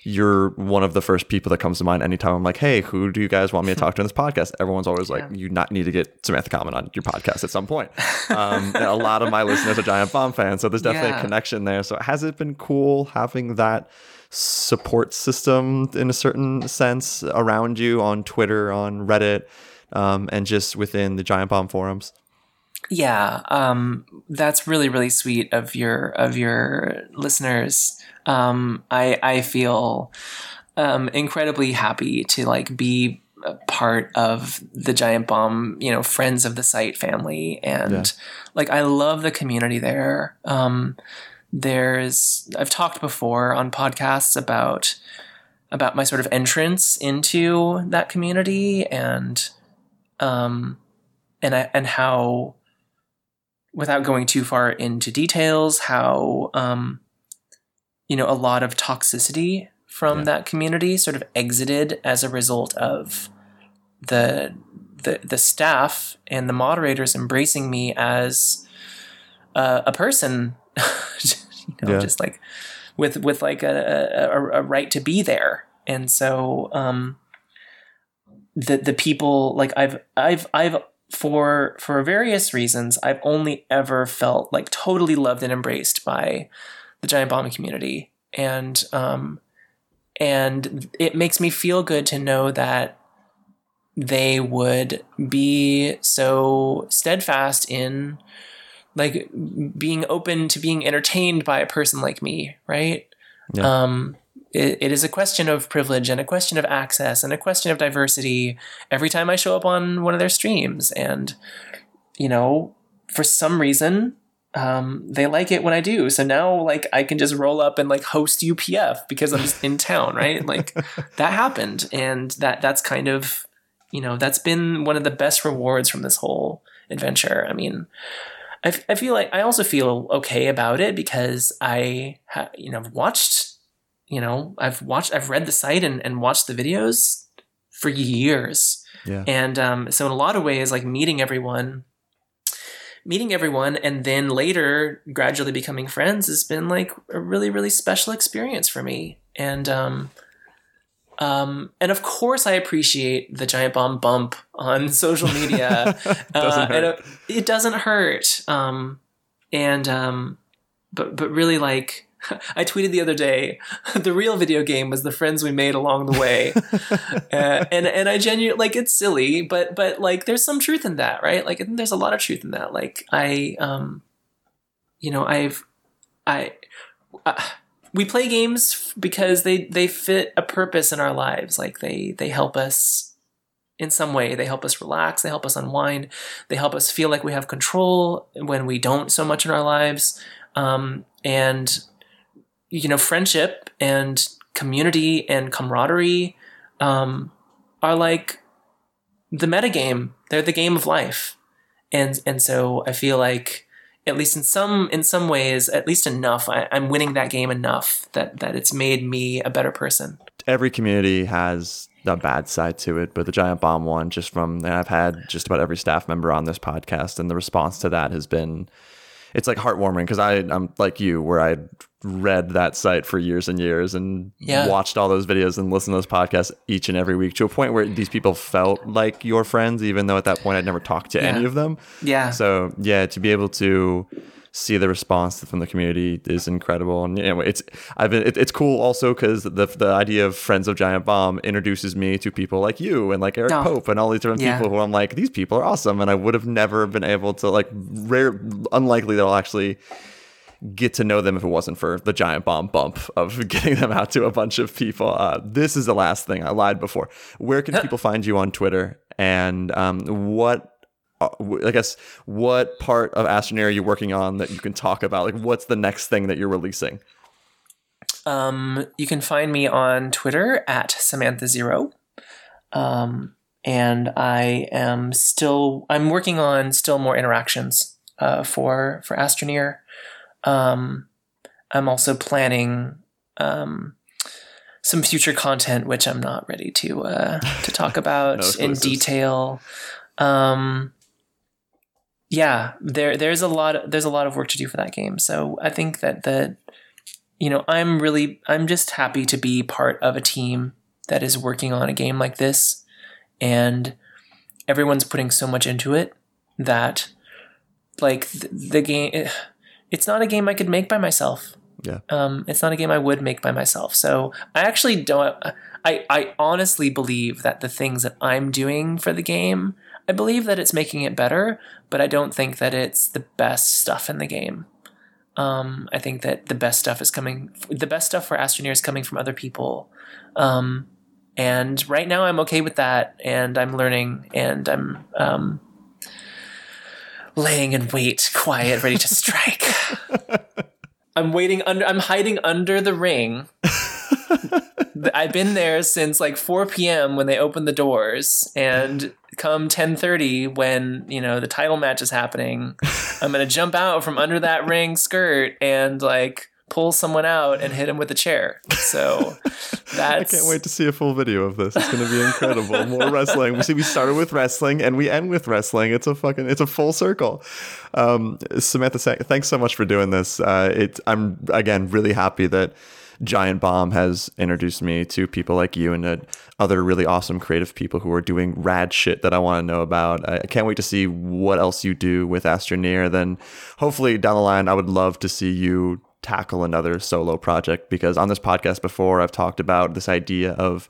you're one of the first people that comes to mind anytime I'm like, hey, who do you guys want me to talk to in this podcast? Everyone's always like, you not need to get Samantha Kalman on your podcast at some point. Um, a lot of my listeners are Giant Bomb fans, so there's definitely Yeah. a connection there. So has it been cool having that support system in a certain sense around you on Twitter, on Reddit, um, and just within the Giant Bomb forums? Yeah, um, that's really really sweet of your of your listeners. Um, I I feel um, incredibly happy to like be a part of the Giant Bomb, you know, friends of the site family, and Yeah. like I love the community there. Um, there's I've talked before on podcasts about about my sort of entrance into that community and um and I, and how without going too far into details how um you know a lot of toxicity from Yeah. that community sort of exited as a result of the the the staff and the moderators embracing me as a, a person you know Yeah. just like with with like a, a, a right to be there and so um the the people like I've I've I've for for various reasons I've only ever felt like totally loved and embraced by the giant bomb community and um and it makes me feel good to know that they would be so steadfast in like being open to being entertained by a person like me right Yeah. um it, it is a question of privilege and a question of access and a question of diversity every time I show up on one of their streams. And, you know, for some reason, um, they like it when I do. So now, like, I can just roll up and like host UPF because I'm in town, right? Like, that happened, and that that's kind of, you know, that's been one of the best rewards from this whole adventure. I mean, I, f- I feel like I also feel okay about it because I, ha- you know, watched, you know, I've watched, I've read the site and, and watched the videos for years. Yeah. And um, so in a lot of ways, like meeting everyone, meeting everyone, and then later gradually becoming friends has been like a really, really special experience for me. And um, um, and of course, I appreciate the giant bomb bump on social media. Doesn't uh, hurt. it, it doesn't hurt. Um, and um, but but really, like I tweeted the other day, the real video game was the friends we made along the way. uh, and and I genuinely like it's silly, but but like there's some truth in that, right? Like there's a lot of truth in that. Like I um, you know, I've I. Uh, we play games because they they fit a purpose in our lives. Like they they help us in some way. They help us relax. They help us unwind. They help us feel like we have control when we don't so much in our lives. Um, and you know friendship and community and camaraderie um, are like the metagame. They're the game of life. And and so i feel like at least in some in some ways, at least enough. I, I'm winning that game enough that that it's made me a better person. Every community has a bad side to it, but the Giant Bomb one, just from, and I've had just about every staff member on this podcast, and the response to that has been, it's like heartwarming because I I'm like you, where I read that site for years and years and Yeah. watched all those videos and listened to those podcasts each and every week to a point where these people felt like your friends, even though at that point I'd never talked to any of them. Yeah. So yeah, to be able to see the response from the community is incredible. And anyway, it's I've been it, it's cool also because the the idea of Friends of Giant Bomb introduces me to people like you and like Eric Oh. Pope and all these different Yeah. people who I'm like these people are awesome, and I would have never been able to like rare unlikely that I'll actually get to know them if it wasn't for the giant bomb bump of getting them out to a bunch of people. Uh, this is the last thing I lied before. Where can people find you on Twitter? And um, what, uh, I guess, what part of Astroneer are you working on that you can talk about? Like, what's the next thing that you're releasing? Um, you can find me on Twitter at Samantha Zero. Um, and I am still I'm working on still more interactions uh, for for Astroneer. Um, I'm also planning um, some future content, which I'm not ready to uh, to talk about No in detail. Um, yeah, there there's a lot there's a lot of work to do for that game. So I think that the you know I'm really I'm just happy to be part of a team that is working on a game like this, and everyone's putting so much into it that like the, the game it's not a game I could make by myself. Yeah. Um, it's not a game I would make by myself. So I actually don't. I I honestly believe that the things that I'm doing for the game, I believe that it's making it better, but I don't think that it's the best stuff in the game. Um, I think that the best stuff is coming. The best stuff for Astroneer is coming from other people. Um, and right now, I'm okay with that, and I'm learning, and I'm um, laying in wait, quiet, ready to strike. I'm waiting under. I'm hiding under the ring. I've been there since like 4 p.m. when they open the doors, and come 10:30 when you know the title match is happening, I'm gonna jump out from under that ring skirt and like pull someone out and hit him with a chair. So that's I can't wait to see a full video of this. It's going to be incredible. More wrestling. We see we started with wrestling and we end with wrestling. It's a fucking it's a full circle. Um, Samantha, thanks so much for doing this. Uh, it I'm again really happy that Giant Bomb has introduced me to people like you and uh, other really awesome creative people who are doing rad shit that I want to know about. I can't wait to see what else you do with Astroneer. Then hopefully down the line, I would love to see you tackle another solo project because on this podcast before I've talked about this idea of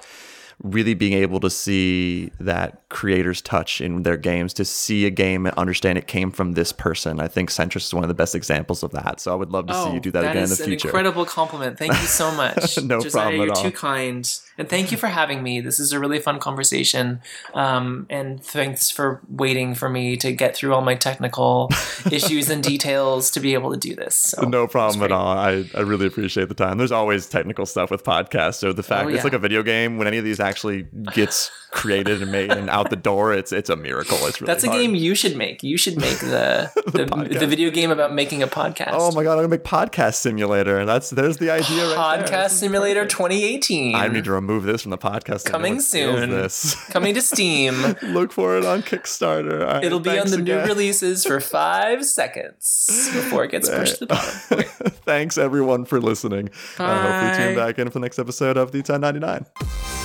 really being able to see that creators touch in their games, to see a game and understand it came from this person. I think Sentris is one of the best examples of that. So I would love to see you oh, do that, again in the future. That is an incredible compliment. Thank you so much. no Josiah, problem at you're all. too kind. And thank you for having me. This is a really fun conversation. Um, and thanks for waiting for me to get through all my technical issues and details to be able to do this. So, no problem at all. I, I really appreciate the time. There's always technical stuff with podcasts. So the fact oh, yeah. it's like a video game, when any of these actually gets created and made and out the door, it's it's a miracle. It's really That's a hard. game you should make. You should make the the, the, the, video game about making a podcast. Oh my god, I'm gonna make podcast simulator. And that's there's the idea right there Podcast Simulator 2018. I need to remove this from the podcast. Coming soon. This. Coming to Steam. Look for it on Kickstarter. Right, It'll be on the again. new releases for five seconds before it gets pushed to the bottom. thanks everyone for listening. Bye. Uh, hopefully tune back in for the next episode of the 1099.